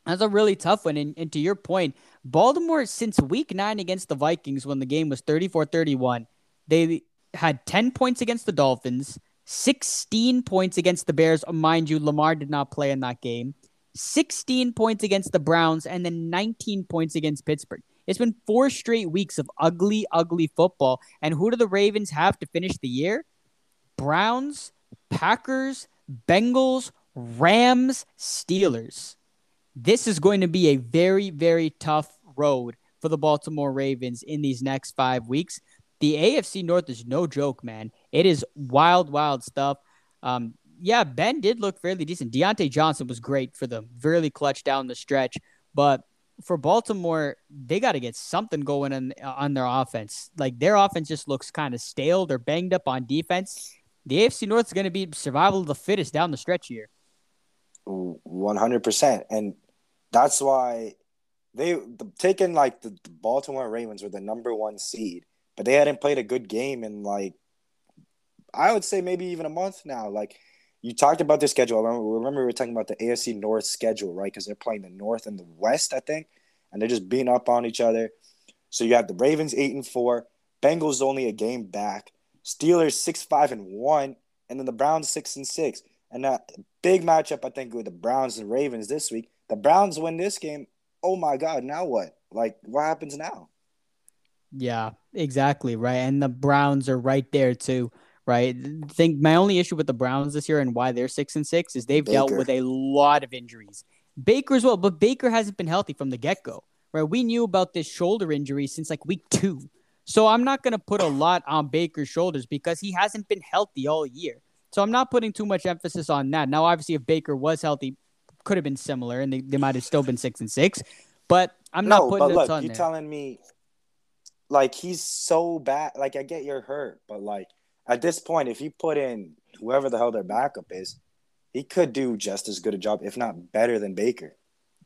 A: that's a really tough one. And, and to your point, Baltimore, since week nine against the Vikings, when the game was 34 31, they had 10 points against the Dolphins, 16 points against the Bears. Mind you, Lamar did not play in that game. 16 points against the Browns, and then 19 points against Pittsburgh. It's been four straight weeks of ugly, ugly football. And who do the Ravens have to finish the year? Browns, Packers, Bengals, Rams, Steelers. This is going to be a very, very tough road for the Baltimore Ravens in these next five weeks. The AFC North is no joke, man. It is wild, wild stuff. Um, yeah, Ben did look fairly decent. Diontae Johnson was great for them, really clutch down the stretch. But for Baltimore, they got to get something going on, on their offense. Like their offense just looks kind of stale. They're banged up on defense. The AFC North is going to be survival of the fittest down the stretch here.
B: One hundred percent, and that's why they the, taking like the, the Baltimore Ravens were the number one seed, but they hadn't played a good game in like I would say maybe even a month now. Like you talked about their schedule. Remember, remember we were talking about the AFC North schedule, right? Because they're playing the North and the West, I think, and they're just beating up on each other. So you have the Ravens eight and four, Bengals only a game back, Steelers six five and one, and then the Browns six and six. And that big matchup, I think, with the Browns and Ravens this week. The Browns win this game. Oh my God! Now what? Like, what happens now?
A: Yeah, exactly right. And the Browns are right there too right? I think my only issue with the Browns this year and why they're six and six is they've Baker. dealt with a lot of injuries. Baker as well, but Baker hasn't been healthy from the get go, right? We knew about this shoulder injury since like week two. So I'm not going to put a lot on Baker's shoulders because he hasn't been healthy all year. So I'm not putting too much emphasis on that. Now, obviously, if Baker was healthy, could have been similar and they, they might have still been six and six. But I'm no, not putting but look,
B: you're telling me like he's so bad. Like I get you're hurt, but like at this point, if you put in whoever the hell their backup is, he could do just as good a job, if not better than Baker.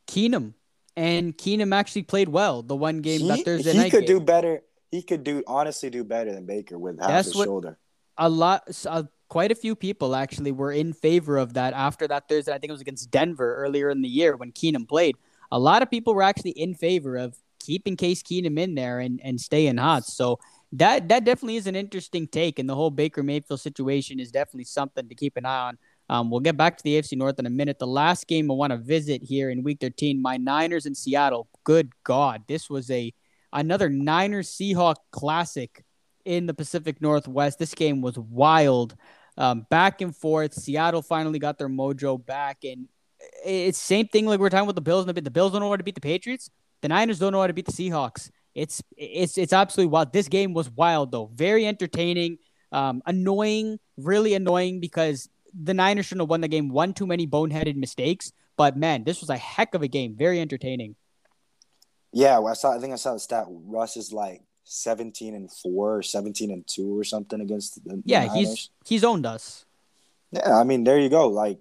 A: Keenum. And Keenum actually played well the one game he, that Thursday he night.
B: He could
A: game.
B: do better. He could do honestly do better than Baker with half That's his shoulder.
A: A lot, uh, quite a few people actually were in favor of that after that Thursday. I think it was against Denver earlier in the year when Keenum played. A lot of people were actually in favor of keeping Case Keenum in there and, and staying hot. So that that definitely is an interesting take, and the whole Baker Mayfield situation is definitely something to keep an eye on. Um, we'll get back to the AFC North in a minute. The last game I want to visit here in Week 13, my Niners in Seattle. Good God, this was a another Niners Seahawk classic in the Pacific Northwest. This game was wild, um, back and forth. Seattle finally got their mojo back, and it's same thing like we are talking about the Bills. The Bills don't know how to beat the Patriots. The Niners don't know how to beat the Seahawks. It's it's it's absolutely wild. This game was wild though, very entertaining, um, annoying, really annoying because the Niners shouldn't have won the game. One too many boneheaded mistakes, but man, this was a heck of a game. Very entertaining.
B: Yeah, well, I saw. I think I saw the stat. Russ is like seventeen and four, or seventeen and two, or something against the.
A: Yeah, the he's he's owned us.
B: Yeah, I mean, there you go. Like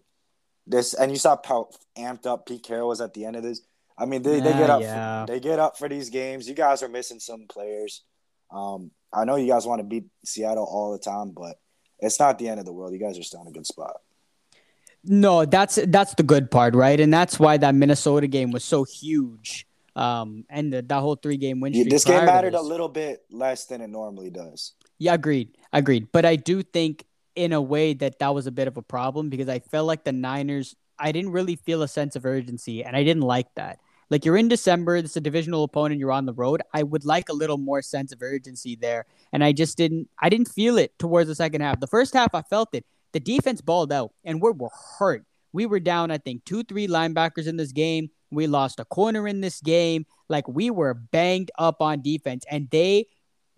B: this, and you saw how amped up Pete Carroll was at the end of this. I mean, they, they get up. Yeah. For, they get up for these games. You guys are missing some players. Um, I know you guys want to beat Seattle all the time, but it's not the end of the world. You guys are still in a good spot.
A: No, that's that's the good part, right? And that's why that Minnesota game was so huge. Um, and the, that whole three game win streak.
B: Yeah, this game mattered a little bit less than it normally does.
A: Yeah, agreed, agreed. But I do think in a way that that was a bit of a problem because I felt like the Niners I didn't really feel a sense of urgency, and I didn't like that. Like you're in December, it's a divisional opponent, you're on the road. I would like a little more sense of urgency there, and I just didn't. I didn't feel it towards the second half. The first half, I felt it. The defense balled out, and we were hurt. We were down, I think, two, three linebackers in this game. We lost a corner in this game. Like we were banged up on defense, and they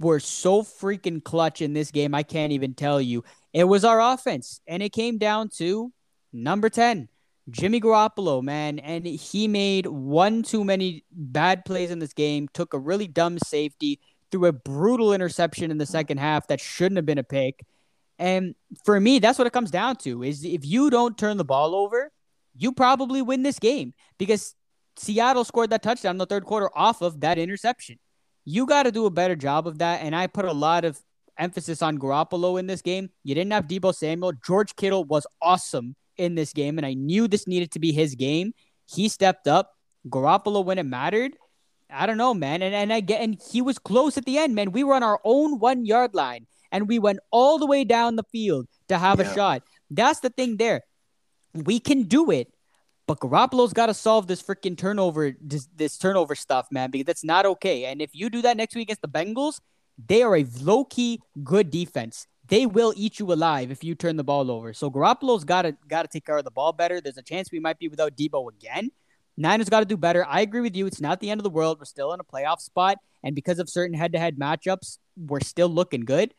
A: were so freaking clutch in this game. I can't even tell you. It was our offense, and it came down to number 10. Jimmy Garoppolo, man, and he made one too many bad plays in this game, took a really dumb safety, threw a brutal interception in the second half that shouldn't have been a pick. And for me, that's what it comes down to is if you don't turn the ball over, you probably win this game because Seattle scored that touchdown in the third quarter off of that interception. You got to do a better job of that. And I put a lot of emphasis on Garoppolo in this game. You didn't have Deebo Samuel. George Kittle was awesome in this game, and I knew this needed to be his game. He stepped up. Garoppolo when it mattered. I don't know, man. And and I get and he was close at the end, man. We were on our own one yard line and we went all the way down the field to have yeah. a shot. That's the thing there. We can do it, But Garoppolo's got to solve this freaking turnover, this, this, turnover stuff, man, because that's not okay. And if you do that next week against the Bengals, they are a low key good defense. They will eat you alive if you turn the ball over. So Garoppolo's got to got to take care of the ball better. There's a chance we might be without Deebo again. Niners got to do better. I agree with you. It's not the end of the world. We're still in a playoff spot, and because of certain head-to-head matchups, we're still looking good.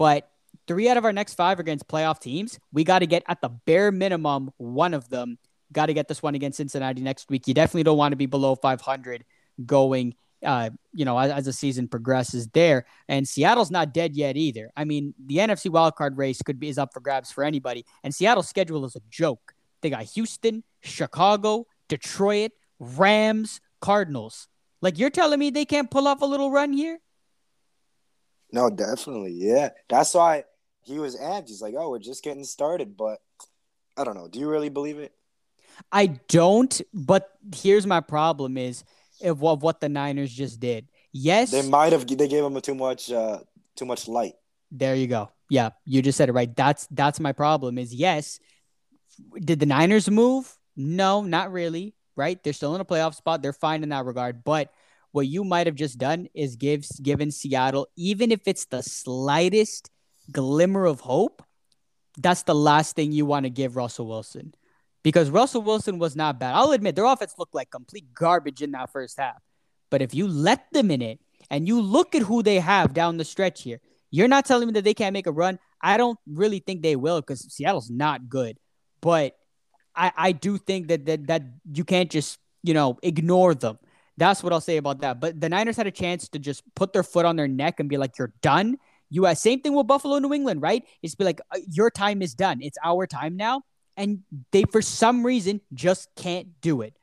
A: But three out of our next five against playoff teams, we got to get at the bare minimum one of them. Got to get this one against Cincinnati next week. You definitely don't want to be below 500 going uh, you know, as, as, the season progresses there. And Seattle's not dead yet either. I mean, the NFC wildcard race could be is up for grabs for anybody. And Seattle's schedule is a joke. They got Houston, Chicago, Detroit, Rams, Cardinals. Like you're telling me they can't pull off a little run here?
B: No, definitely. Yeah. That's why he was amped. He's like, oh, we're just getting started. But I don't know. Do you really believe it?
A: I don't. But here's my problem is – of, what the Niners just did. Yes,
B: they might have. They gave him too much, uh, too much light.
A: There you go. Yeah, you just said it right. That's that's my problem. Is yes, did the Niners move? No, not really. Right? They're still in a playoff spot. They're fine in that regard. But what you might have just done is give given Seattle, even if it's the slightest glimmer of hope, that's the last thing you want to give Russell Wilson because Russell Wilson was not bad. I'll admit their offense looked like complete garbage in that first half. But if you let them in it and you look at who they have down the stretch here, you're not telling me that they can't make a run. I don't really think they will because Seattle's not good. But I, I do think that, that that you can't just, you know, ignore them. That's what I'll say about that. But the Niners had a chance to just put their foot on their neck and be like, you're done. You uh, same thing with Buffalo, New England, right? It's be like, uh, your time is done. It's our time now and they for some reason just can't do it.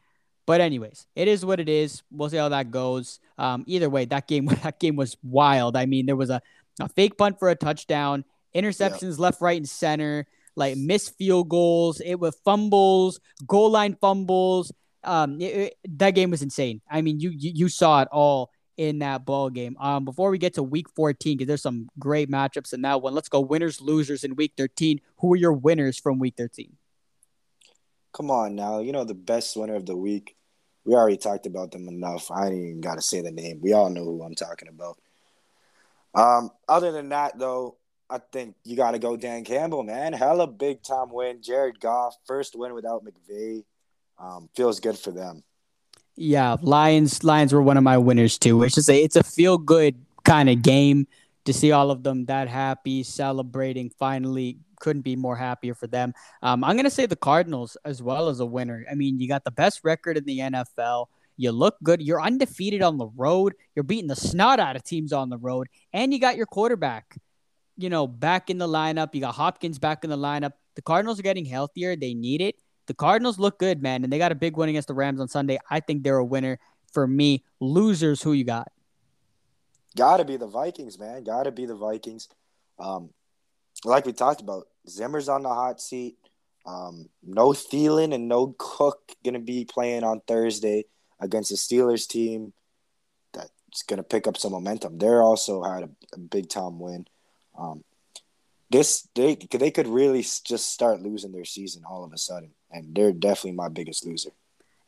A: But anyways, it is what it is. We'll see how that goes. Um, either way, that game that game was wild. I mean, there was a, a fake punt for a touchdown, interceptions left, right, and center, like missed field goals. It was fumbles, goal line fumbles. Um, it, it, that game was insane. I mean, you, you you saw it all in that ball game. Um, before we get to week 14, because there's some great matchups in that one. Let's go winners, losers in week 13. Who are your winners from week 13?
B: Come on now, you know the best winner of the week. We already talked about them enough. I ain't even got to say the name. We all know who I'm talking about. Um, other than that, though, I think you got to go Dan Campbell, man. Hella big time win. Jared Goff, first win without McVay. Um, feels good for them.
A: Yeah, Lions. Lions were one of my winners too. It's just a it's a feel good kind of game to see all of them that happy, celebrating, finally couldn't be more happier for them. Um, I'm going to say the Cardinals as well as a winner. I mean, you got the best record in the NFL. You look good. You're undefeated on the road. You're beating the snot out of teams on the road. And you got your quarterback, you know, back in the lineup. You got Hopkins back in the lineup. The Cardinals are getting healthier. They need it. The Cardinals look good, man. And they got a big win against the Rams on Sunday. I think they're a winner for me. Losers, who you got?
B: Got to be the Vikings, man. Got to be the Vikings. Um, like we talked about, Zimmer's on the hot seat. Um, no Thielen and no Cook gonna be playing on Thursday against the Steelers team that's gonna pick up some momentum. They're also had a, a big time win. Um, this they they could really just start losing their season all of a sudden, and they're definitely my biggest loser.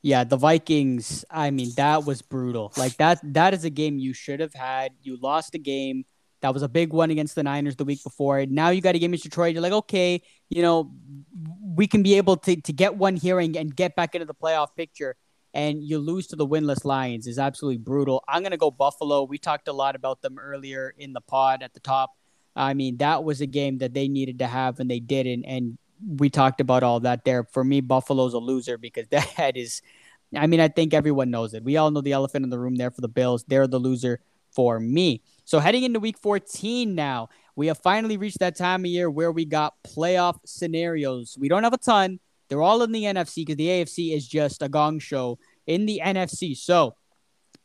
A: Yeah, the Vikings. I mean, that was brutal. Like that. That is a game you should have had. You lost the game. That was a big one against the Niners the week before. Now you got a game against Detroit. You're like, okay, you know, we can be able to, to get one here and, get back into the playoff picture. And you lose to the winless Lions is absolutely brutal. I'm to go Buffalo. We talked a lot about them earlier in the pod at the top. I mean, that was a game that they needed to have and they didn't. And we talked about all that there. For me, Buffalo's a loser because that is, I mean, I think everyone knows it. We all know the elephant in the room there for the Bills. They're the loser for me. So heading into week 14 now, we have finally reached that time of year where we got playoff scenarios. We don't have a ton. They're all in the NFC because the AFC is just a gong show in the NFC. So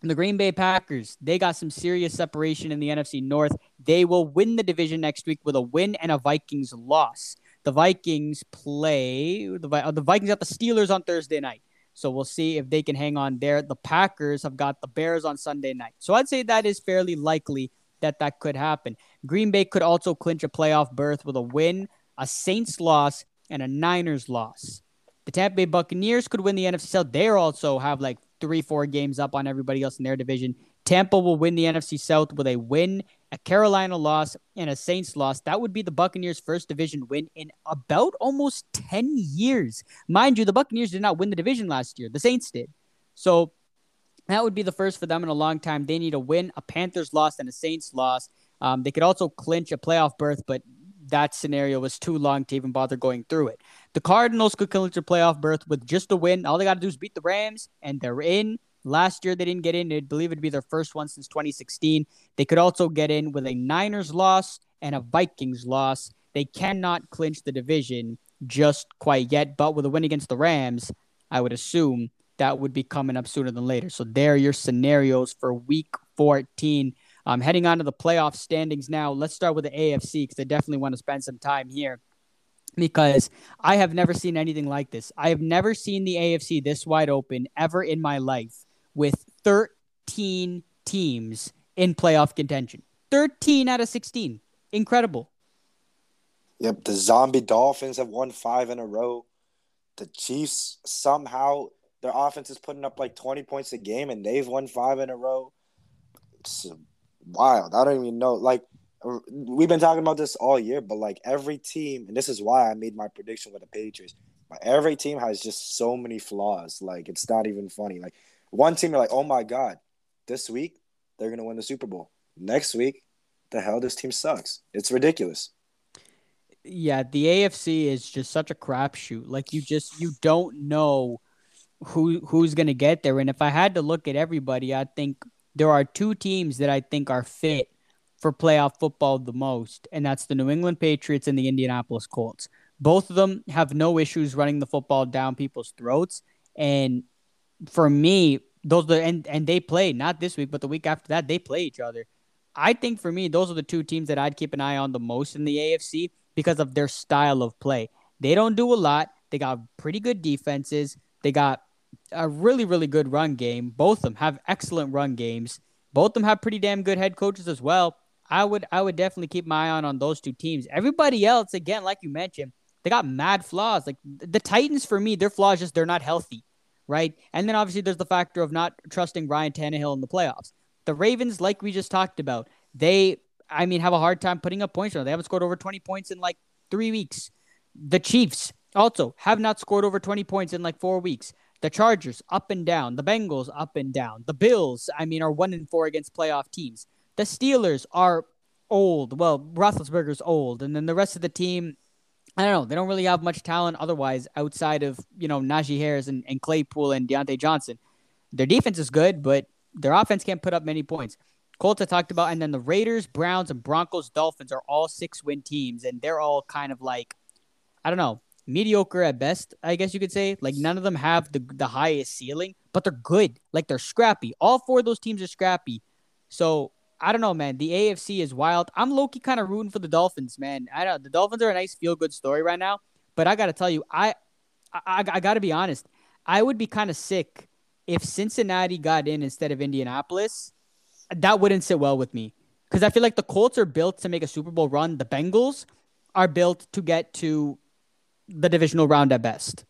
A: the Green Bay Packers, they got some serious separation in the NFC North. They will win the division next week with a win and a Vikings loss. The Vikings play the, uh, the Vikings got the Steelers on Thursday night. So we'll see if they can hang on there. The Packers have got the Bears on Sunday night. So I'd say that is fairly likely that that could happen. Green Bay could also clinch a playoff berth with a win, a Saints loss, and a Niners loss. The Tampa Bay Buccaneers could win the NFC South. They also have like three, four games up on everybody else in their division. Tampa will win the NFC South with a win, a Carolina loss, and a Saints loss. That would be the Buccaneers' first division win in about almost 10 years. Mind you, the Buccaneers did not win the division last year, the Saints did. So that would be the first for them in a long time. They need a win, a Panthers loss, and a Saints loss. Um, they could also clinch a playoff berth, but that scenario was too long to even bother going through it. The Cardinals could clinch a playoff berth with just a win. All they got to do is beat the Rams, and they're in. Last year they didn't get in. I believe it'd be their first one since 2016. They could also get in with a Niners loss and a Vikings loss. They cannot clinch the division just quite yet, but with a win against the Rams, I would assume that would be coming up sooner than later. So there are your scenarios for week 14. Um, heading on to the playoff standings now. Let's start with the AFC because I definitely want to spend some time here because I have never seen anything like this. I have never seen the AFC this wide open ever in my life with 13 teams in playoff contention. 13 out of 16. Incredible.
B: Yep, the zombie Dolphins have won five in a row. The Chiefs somehow their offense is putting up like 20 points a game and they've won five in a row. It's wild. I don't even know. Like we've been talking about this all year, but like every team, and this is why I made my prediction with the Patriots. But every team has just so many flaws. Like it's not even funny. Like one team, you're like, oh my god, this week they're gonna win the Super Bowl. Next week, the hell, this team sucks. It's ridiculous.
A: Yeah, the AFC is just such a crapshoot. Like you just you don't know who who's gonna get there. And if I had to look at everybody, I think there are two teams that I think are fit for playoff football the most, and that's the New England Patriots and the Indianapolis Colts. Both of them have no issues running the football down people's throats. And for me, those are, and and they play not this week, but the week after that they play each other. I think for me, those are the two teams that I'd keep an eye on the most in the AFC because of their style of play. They don't do a lot. They got pretty good defenses. They got a really, really good run game. Both of them have excellent run games. Both of them have pretty damn good head coaches as well. I would I would definitely keep my eye on on those two teams. Everybody else, again, like you mentioned, they got mad flaws. Like the Titans, for me, their flaws just they're not healthy right? And then obviously there's the factor of not trusting Ryan Tannehill in the playoffs. The Ravens, like we just talked about, they, I mean, have a hard time putting up points. They haven't scored over 20 points in like three weeks. The Chiefs also have not scored over 20 points in like four weeks. The Chargers up and down. The Bengals up and down. The Bills, I mean, are one and four against playoff teams. The Steelers are old. Well, Roethlisberger's old, and then the rest of the team I don't know. They don't really have much talent otherwise outside of, you know, Najee Harris and, and Claypool and Diontae Johnson. Their defense is good, but their offense can't put up many points. Colts I talked about, and then the Raiders, Browns, and Broncos, Dolphins are all six win teams, and they're all kind of like, I don't know, mediocre at best, I guess you could say. Like none of them have the the highest ceiling, but they're good. Like they're scrappy. All four of those teams are scrappy. So I don't know, man. The AFC is wild. I'm low key kind of rooting for the Dolphins, man. I know the Dolphins are a nice feel good story right now, but I got to tell you, I, I, I got to be honest. I would be kind of sick if Cincinnati got in instead of Indianapolis. That wouldn't sit well with me because I feel like the Colts are built to make a Super Bowl run. The Bengals are built to get to the divisional round at best.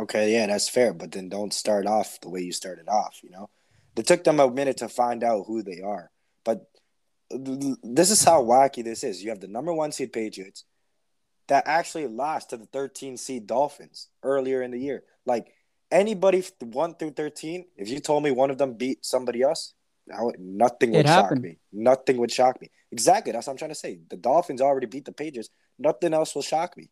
B: Okay, yeah, that's fair, but then don't start off the way you started off, you know? It took them a minute to find out who they are. But this is how wacky this is. You have the number one seed Patriots that actually lost to the 13 seed Dolphins earlier in the year. Like anybody one through 13, if you told me one of them beat somebody else, would, nothing would shock me. Nothing would shock me. Exactly. That's what I'm trying to say. The Dolphins already beat the Patriots. Nothing else will shock me.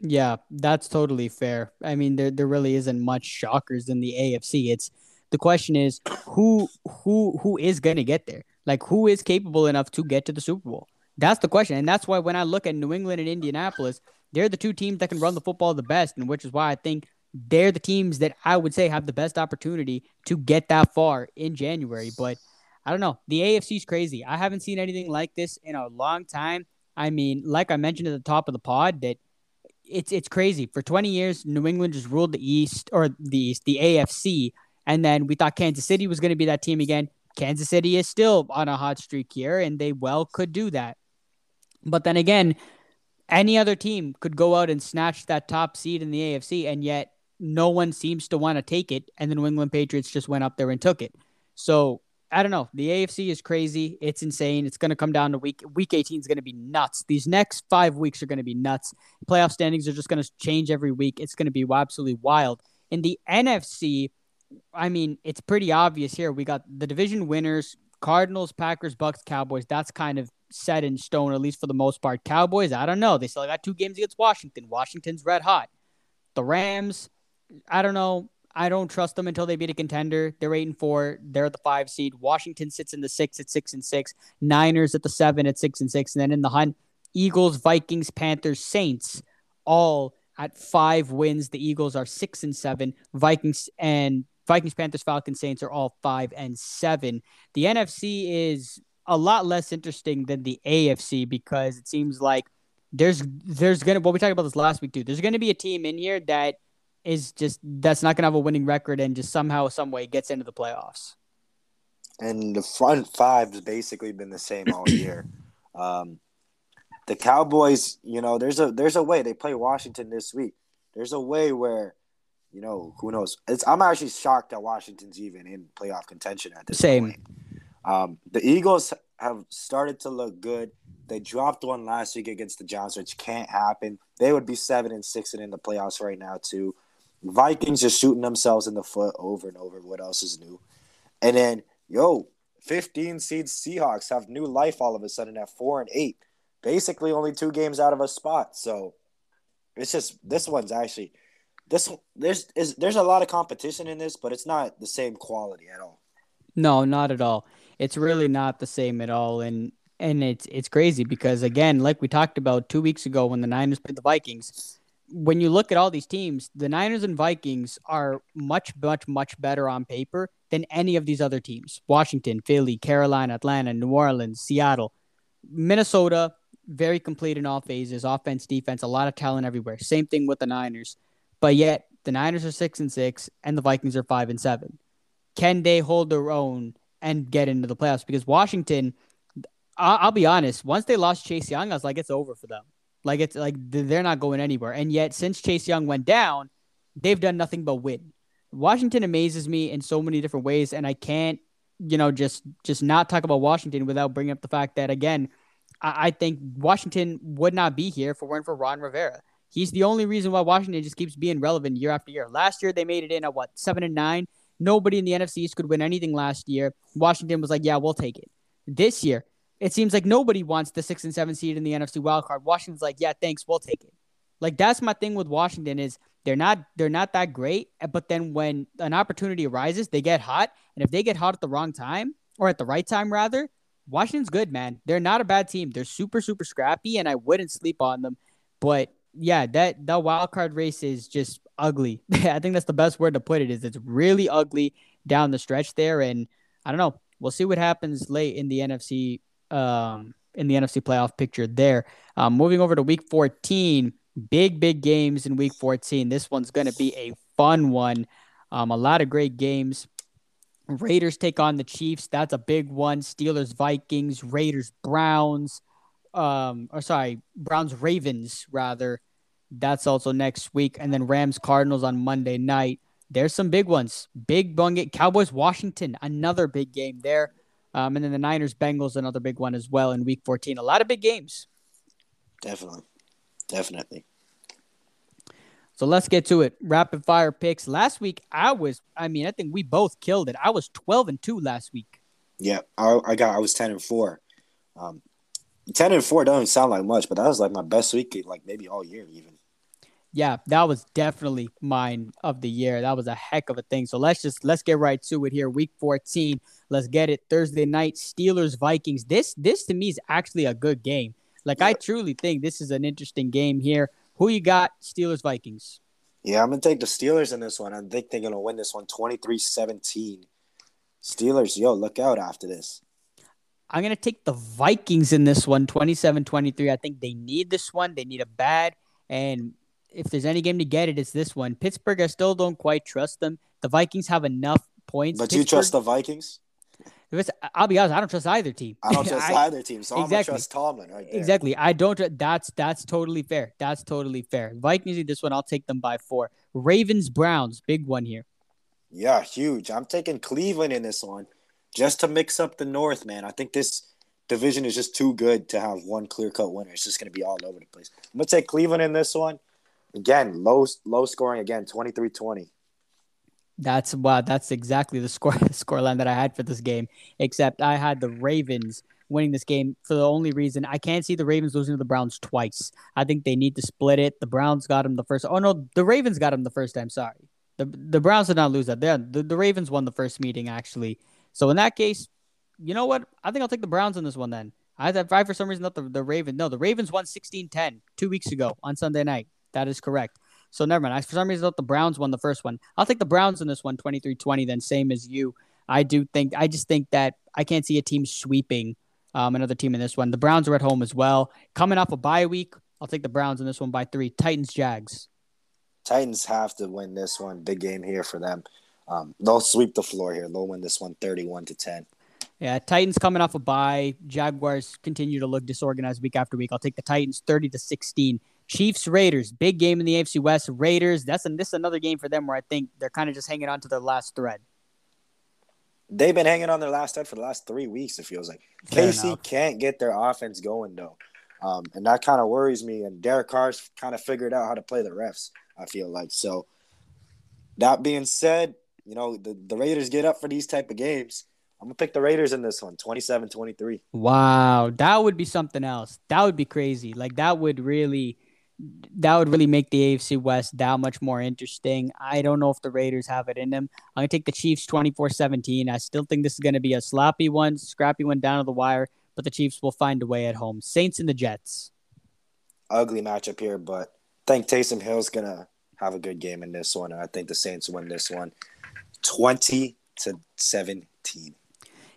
A: Yeah, that's totally fair. I mean, there there really isn't much shockers in the AFC. It's the question is who who who is going to get there? Like who is capable enough to get to the Super Bowl? That's the question. And that's why when I look at New England and Indianapolis, they're the two teams that can run the football the best, and which is why I think they're the teams that I would say have the best opportunity to get that far in January. But I don't know. The AFC is crazy. I haven't seen anything like this in a long time. I mean, like I mentioned at the top of the pod, that it's it's crazy. For 20 years, New England just ruled the East or the East, the AFC, and then we thought Kansas City was going to be that team again. Kansas City is still on a hot streak here, and they well could do that. But then again, any other team could go out and snatch that top seed in the AFC, and yet no one seems to want to take it. And the New England Patriots just went up there and took it. So I don't know. The AFC is crazy. It's insane. It's going to come down to week week 18 is going to be nuts. These next five weeks are going to be nuts. Playoff standings are just going to change every week. It's going to be absolutely wild. In the NFC, I mean, it's pretty obvious here. We got the division winners Cardinals, Packers, Bucks, Cowboys. That's kind of set in stone, at least for the most part. Cowboys, I don't know. They still got two games against Washington. Washington's red hot. The Rams, I don't know. I don't trust them until they beat a contender. They're eight and four. They're the five seed. Washington sits in the six at six and six. Niners at the seven at six and six. And then in the hunt, Eagles, Vikings, Panthers, Saints, all at five wins. The Eagles are six and seven. Vikings and Vikings, Panthers, Falcons, Saints are all five and seven. The NFC is a lot less interesting than the AFC because it seems like there's there's gonna what we talked about this last week too. There's gonna be a team in here that is just that's not gonna have a winning record and just somehow some way gets into the playoffs.
B: And the front five has basically been the same all year. Um, the Cowboys, you know, there's a there's a way they play Washington this week. There's a way where you know, who knows? It's, I'm actually shocked that Washington's even in playoff contention at this
A: Same.
B: point. Um, the Eagles have started to look good. They dropped one last week against the Giants, which can't happen. They would be seven and six and in the playoffs right now too. Vikings are shooting themselves in the foot over and over. What else is new? And then, yo, 15 seed Seahawks have new life all of a sudden at four and eight. Basically, only two games out of a spot. So it's just this one's actually this there's is there's a lot of competition in this, but it's not the same quality at all.
A: No, not at all. It's really not the same at all, and and it's it's crazy because again, like we talked about two weeks ago when the Niners played the Vikings, when you look at all these teams, the Niners and Vikings are much much much better on paper than any of these other teams. Washington, Philly, Carolina, Atlanta, New Orleans, Seattle, Minnesota, very complete in all phases, offense, defense, a lot of talent everywhere. Same thing with the Niners. But yet the Niners are six and six, and the Vikings are five and seven. Can they hold their own and get into the playoffs? Because Washington, I'll, I'll be honest, once they lost Chase Young, I was like, it's over for them. Like it's like they're not going anywhere. And yet, since Chase Young went down, they've done nothing but win. Washington amazes me in so many different ways, and I can't, you know, just just not talk about Washington without bringing up the fact that again, I, I think Washington would not be here if it weren't for Ron Rivera. He's the only reason why Washington just keeps being relevant year after year. Last year they made it in at what seven and nine. Nobody in the NFC East could win anything last year. Washington was like, "Yeah, we'll take it." This year, it seems like nobody wants the six and seven seed in the NFC wildcard. Washington's like, "Yeah, thanks, we'll take it." Like that's my thing with Washington is they're not they're not that great, but then when an opportunity arises, they get hot, and if they get hot at the wrong time or at the right time rather, Washington's good, man. They're not a bad team. They're super super scrappy, and I wouldn't sleep on them. But yeah, that that wild card race is just ugly. I think that's the best word to put it. Is it's really ugly down the stretch there, and I don't know. We'll see what happens late in the NFC um, in the NFC playoff picture there. Um, moving over to Week 14, big big games in Week 14. This one's going to be a fun one. Um, a lot of great games. Raiders take on the Chiefs. That's a big one. Steelers, Vikings, Raiders, Browns um or sorry, Browns Ravens rather. That's also next week, and then Rams Cardinals on Monday night. There's some big ones. Big bungate Cowboys Washington, another big game there. Um, and then the Niners Bengals, another big one as well in Week 14. A lot of big games.
B: Definitely, definitely.
A: So let's get to it. Rapid fire picks. Last week I was, I mean, I think we both killed it. I was 12 and two last week.
B: Yeah, I, I got, I was 10 and four. Um, ten and four doesn't sound like much, but that was like my best week, like maybe all year even.
A: Yeah, that was definitely mine of the year. That was a heck of a thing. So let's just let's get right to it here. Week 14. Let's get it. Thursday night, Steelers Vikings. This this to me is actually a good game. Like I truly think this is an interesting game here. Who you got? Steelers Vikings.
B: Yeah, I'm gonna take the Steelers in this one. I think they're gonna win this one 23-17. Steelers, yo, look out after this.
A: I'm going to take the Vikings in this one, 27 23. I think they need this one. They need a bad. And if there's any game to get it, it's this one. Pittsburgh, I still don't quite trust them. The Vikings have enough points.
B: But
A: Pittsburgh,
B: you trust the Vikings?
A: I'll be honest, I don't trust either team.
B: I don't trust
A: I-
B: either team, so
A: exactly.
B: I'm gonna trust Tomlin right there.
A: Exactly. I don't. That's that's totally fair. That's totally fair. Vikings. This one, I'll take them by four. Ravens. Browns. Big one here.
B: Yeah, huge. I'm taking Cleveland in this one just to mix up the North, man. I think this division is just too good to have one clear cut winner. It's just going to be all over the place. I'm going to take Cleveland in this one. Again, low low scoring again, 23-20.
A: That's wow. That's exactly the score score line that I had for this game. Except I had the Ravens winning this game for the only reason I can't see the Ravens losing to the Browns twice. I think they need to split it. The Browns got them the first. Oh no, the Ravens got them the first time. Sorry, the the Browns did not lose that. They're, the the Ravens won the first meeting actually. So in that case, you know what? I think I'll take the Browns in this one then. I I for some reason not the the Ravens. No, the Ravens won 16-10 two weeks ago on Sunday night. That is correct. So never mind. I for some reason thought the Browns won the first one. I'll take the Browns in this one, 23-20, then same as you. I do think I just think that I can't see a team sweeping um, another team in this one. The Browns are at home as well. Coming off a bye week, I'll take the Browns in this one by three. Titans, Jags.
B: Titans have to win this one. Big game here for them. Um, they'll sweep the floor here. They'll win this one 31 to 10.
A: Yeah, Titans coming off a bye. Jaguars continue to look disorganized week after week. I'll take the Titans 30 to 16. Chiefs Raiders, big game in the AFC West. Raiders, that's an, this is another game for them where I think they're kind of just hanging on to their last thread.
B: They've been hanging on their last head for the last three weeks, it feels like.
A: Fair
B: KC
A: enough.
B: can't get their offense going, though. Um, and that kind of worries me. And Derek Carr's kind of figured out how to play the refs, I feel like. So, that being said, you know, the, the Raiders get up for these type of games. I'm to pick the Raiders in this one, 27 23.
A: Wow, that would be something else. That would be crazy. Like that would really that would really make the AFC West that much more interesting. I don't know if the Raiders have it in them. I'm going to take the Chiefs 24-17. I still think this is going to be a sloppy one, scrappy one down to the wire, but the Chiefs will find a way at home. Saints and the Jets.
B: Ugly matchup here, but I think Taysom Hill's going to have a good game in this one. And I think the Saints win this one 20 to 17.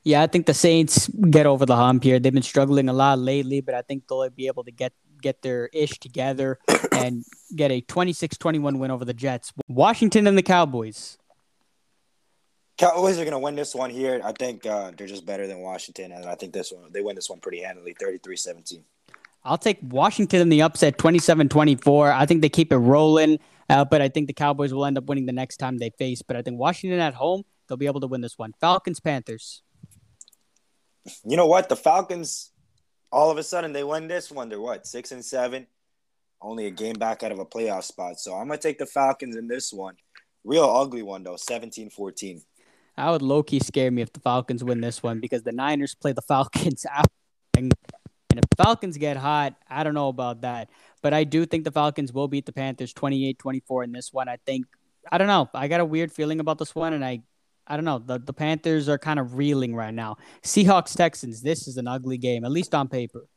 A: Yeah, I think the Saints get over the hump here. They've been struggling a lot lately, but I think they'll be able to get get their ish together and get a 26-21 win over the Jets. Washington and the Cowboys.
B: Cowboys are going to win this one here. I think uh, they're just better than Washington, and I think this one they win this one pretty handily, 33-17.
A: I'll take Washington in the upset 27-24. I think they keep it rolling, uh, but I think the Cowboys will end up winning the next time they face. But I think Washington at home, they'll be able to win this one. Falcons, Panthers.
B: You know what? The Falcons, all of a sudden, they win this one. They're what six and seven, only a game back out of a playoff spot. So I'm gonna take the Falcons in this one. Real ugly one though, 17-14.
A: That would low key scare me if the Falcons win this one because the Niners play the Falcons after. And if the Falcons get hot, I don't know about that. But I do think the Falcons will beat the Panthers 28 24 in this one. I think, I don't know. I got a weird feeling about this one. And I, I don't know. The, the Panthers are kind of reeling right now. Seahawks, Texans. This is an ugly game, at least on paper.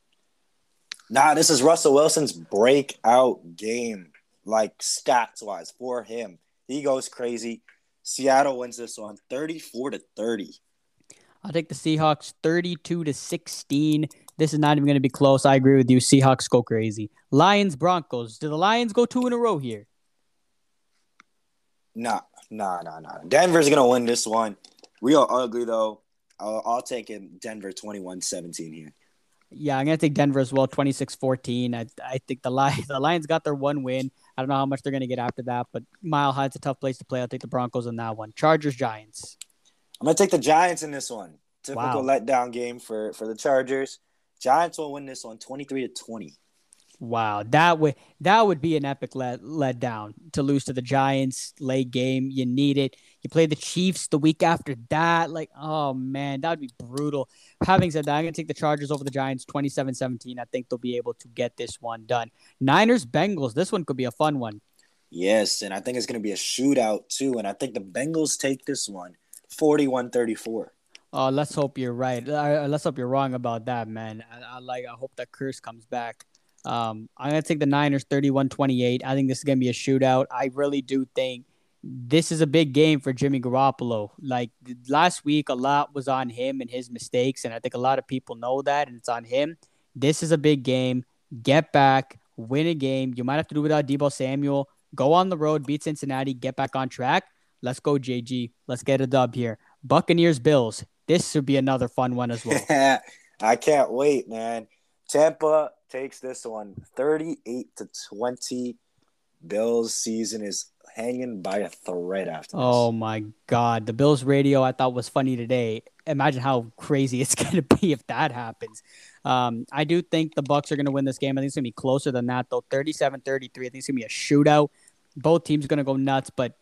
B: Nah, this is Russell Wilson's breakout game, like stats wise for him. He goes crazy. Seattle wins this one 34 to 30.
A: I'll take the Seahawks 32 to 16. This is not even going to be close. I agree with you. Seahawks go crazy. Lions, Broncos. Do the Lions go two in a row here?
B: Nah, nah, nah, nah. Denver's gonna win this one. Real ugly though. I'll, I'll take it Denver 21-17 here.
A: Yeah, I'm gonna take Denver as well, 26-14. I I think the Lions the Lions got their one win. I don't know how much they're gonna get after that, but Mile High's a tough place to play. I'll take the Broncos in that one. Chargers, Giants.
B: I'm gonna take the Giants in this one. Typical
A: Wow.
B: letdown game for for the Chargers. Giants will win this one 23 to 20.
A: Wow, that would that would be an epic let let down to lose to the Giants late game. You need it. You play the Chiefs the week after that. Like, oh man, that would be brutal. Having said that, I'm gonna take the Chargers over the Giants 27-17. I think they'll be able to get this one done. Niners, Bengals. This one could be a fun one.
B: Yes, and I think it's gonna be a shootout too. And I think the Bengals take this one 41-34.
A: Oh, let's hope you're right. Uh, let's hope you're wrong about that, man. I, I like. I hope that curse comes back. Um, I'm gonna take the Niners 31-28. I think this is gonna be a shootout. I really do think this is a big game for Jimmy Garoppolo. Like last week, a lot was on him and his mistakes, and I think a lot of people know that, and it's on him. This is a big game. Get back, win a game. You might have to do without Deebo Samuel. Go on the road, beat Cincinnati, get back on track. Let's go, JG. Let's get a dub here. Buccaneers, Bills. This should be another fun one as well.
B: I can't wait, man. Tampa takes this one 38 to 20. Bills season is hanging by a thread after this.
A: Oh my god, the Bills radio I thought was funny today. Imagine how crazy it's going to be if that happens. Um, I do think the Bucks are going to win this game. I think it's going to be closer than that though. 37-33. I think it's going to be a shootout. Both teams going to go nuts, but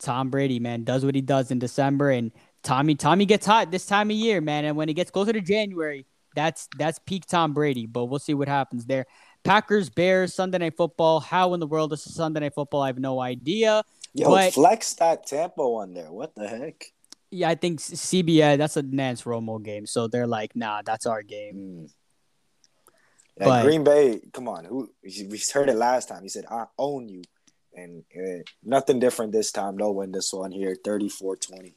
A: Tom Brady, man, does what he does in December and Tommy Tommy gets hot this time of year, man, and when it gets closer to January, that's that's peak Tom Brady, but we'll see what happens there. Packers, Bears, Sunday Night Football. How in the world is Sunday Night Football? I have no idea.
B: Yo, but, flex that Tampa one there. What the heck?
A: Yeah, I think CBS. That's a Nantz Romo game, so they're like, nah, that's our game. Mm.
B: Yeah, but, Green Bay, come on. Who we heard it last time. He said, "I own you," and uh, nothing different this time. They'll win this one here, 34-20.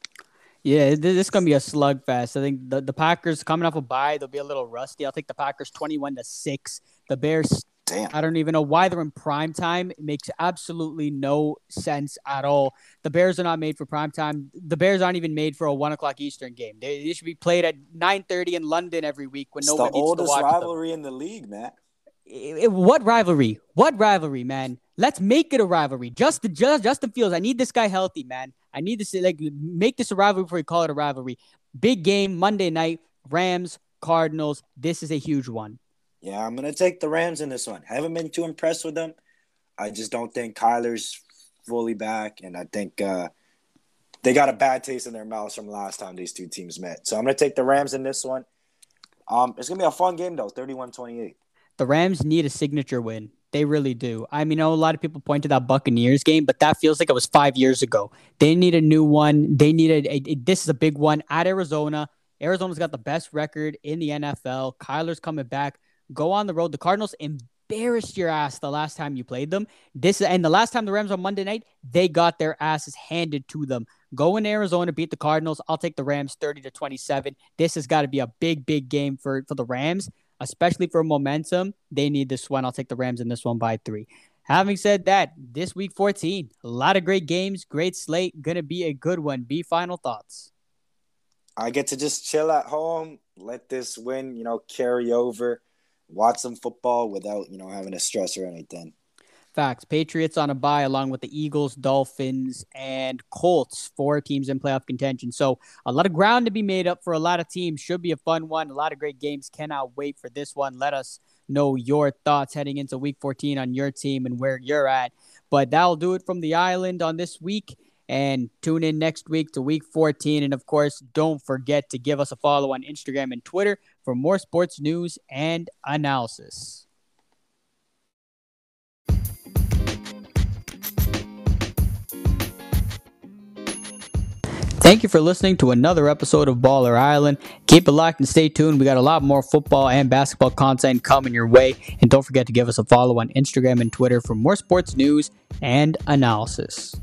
A: Yeah, this is gonna be a slugfest. I think the, the Packers coming off a bye, they'll be a little rusty. I'll take the Packers twenty-one to six. The Bears
B: Damn.
A: I don't even know why they're in prime time. It makes absolutely no sense at all. The Bears are not made for prime time. The Bears aren't even made for a one o'clock Eastern game. They, they should be played at nine thirty in London every week when
B: it's
A: one
B: the oldest rivalry
A: them.
B: in the league, man.
A: It, it, what rivalry? What rivalry, man? Let's make it a rivalry. Justin, just, Justin Fields. I need this guy healthy, man. I need to like make this a rivalry before we call it a rivalry. Big game Monday night. Rams, Cardinals. This is a huge one.
B: Yeah, I'm gonna take the Rams in this one. Haven't been too impressed with them. I just don't think Kyler's fully back, and I think uh, they got a bad taste in their mouths from last time these two teams met. So I'm gonna take the Rams in this one. Um, it's gonna be a fun game though, 31-28.
A: The Rams need a signature win. They really do. I mean, I know a lot of people point to that Buccaneers game, but that feels like it was five years ago. They need a new one. They needed a, a, this is a big one at Arizona. Arizona's got the best record in the NFL. Kyler's coming back go on the road. The Cardinals embarrassed your ass the last time you played them. This and the last time the Rams on Monday night, they got their asses handed to them. Go in Arizona, beat the Cardinals. I'll take the Rams 30 to 27. This has got to be a big, big game for, for the Rams, especially for momentum. They need this one. I'll take the Rams in this one by three. Having said that, this week 14, a lot of great games, great slate, gonna be a good one. Be final thoughts.
B: I get to just chill at home, let this win, you know, carry over watch some football without you know having to stress or anything.
A: Facts. Patriots on a bye along with the Eagles, Dolphins, and Colts, four teams in playoff contention. So a lot of ground to be made up for a lot of teams. Should be a fun one. A lot of great games. Cannot wait for this one. Let us know your thoughts heading into week 14 on your team and where you're at. But that'll do it from the island on this week. And tune in next week to week 14. And of course, don't forget to give us a follow on Instagram and Twitter for more sports news and analysis. Thank you for listening to another episode of Baller Island. Keep it locked and stay tuned. We got a lot more football and basketball content coming your way. And don't forget to give us a follow on Instagram and Twitter for more sports news and analysis.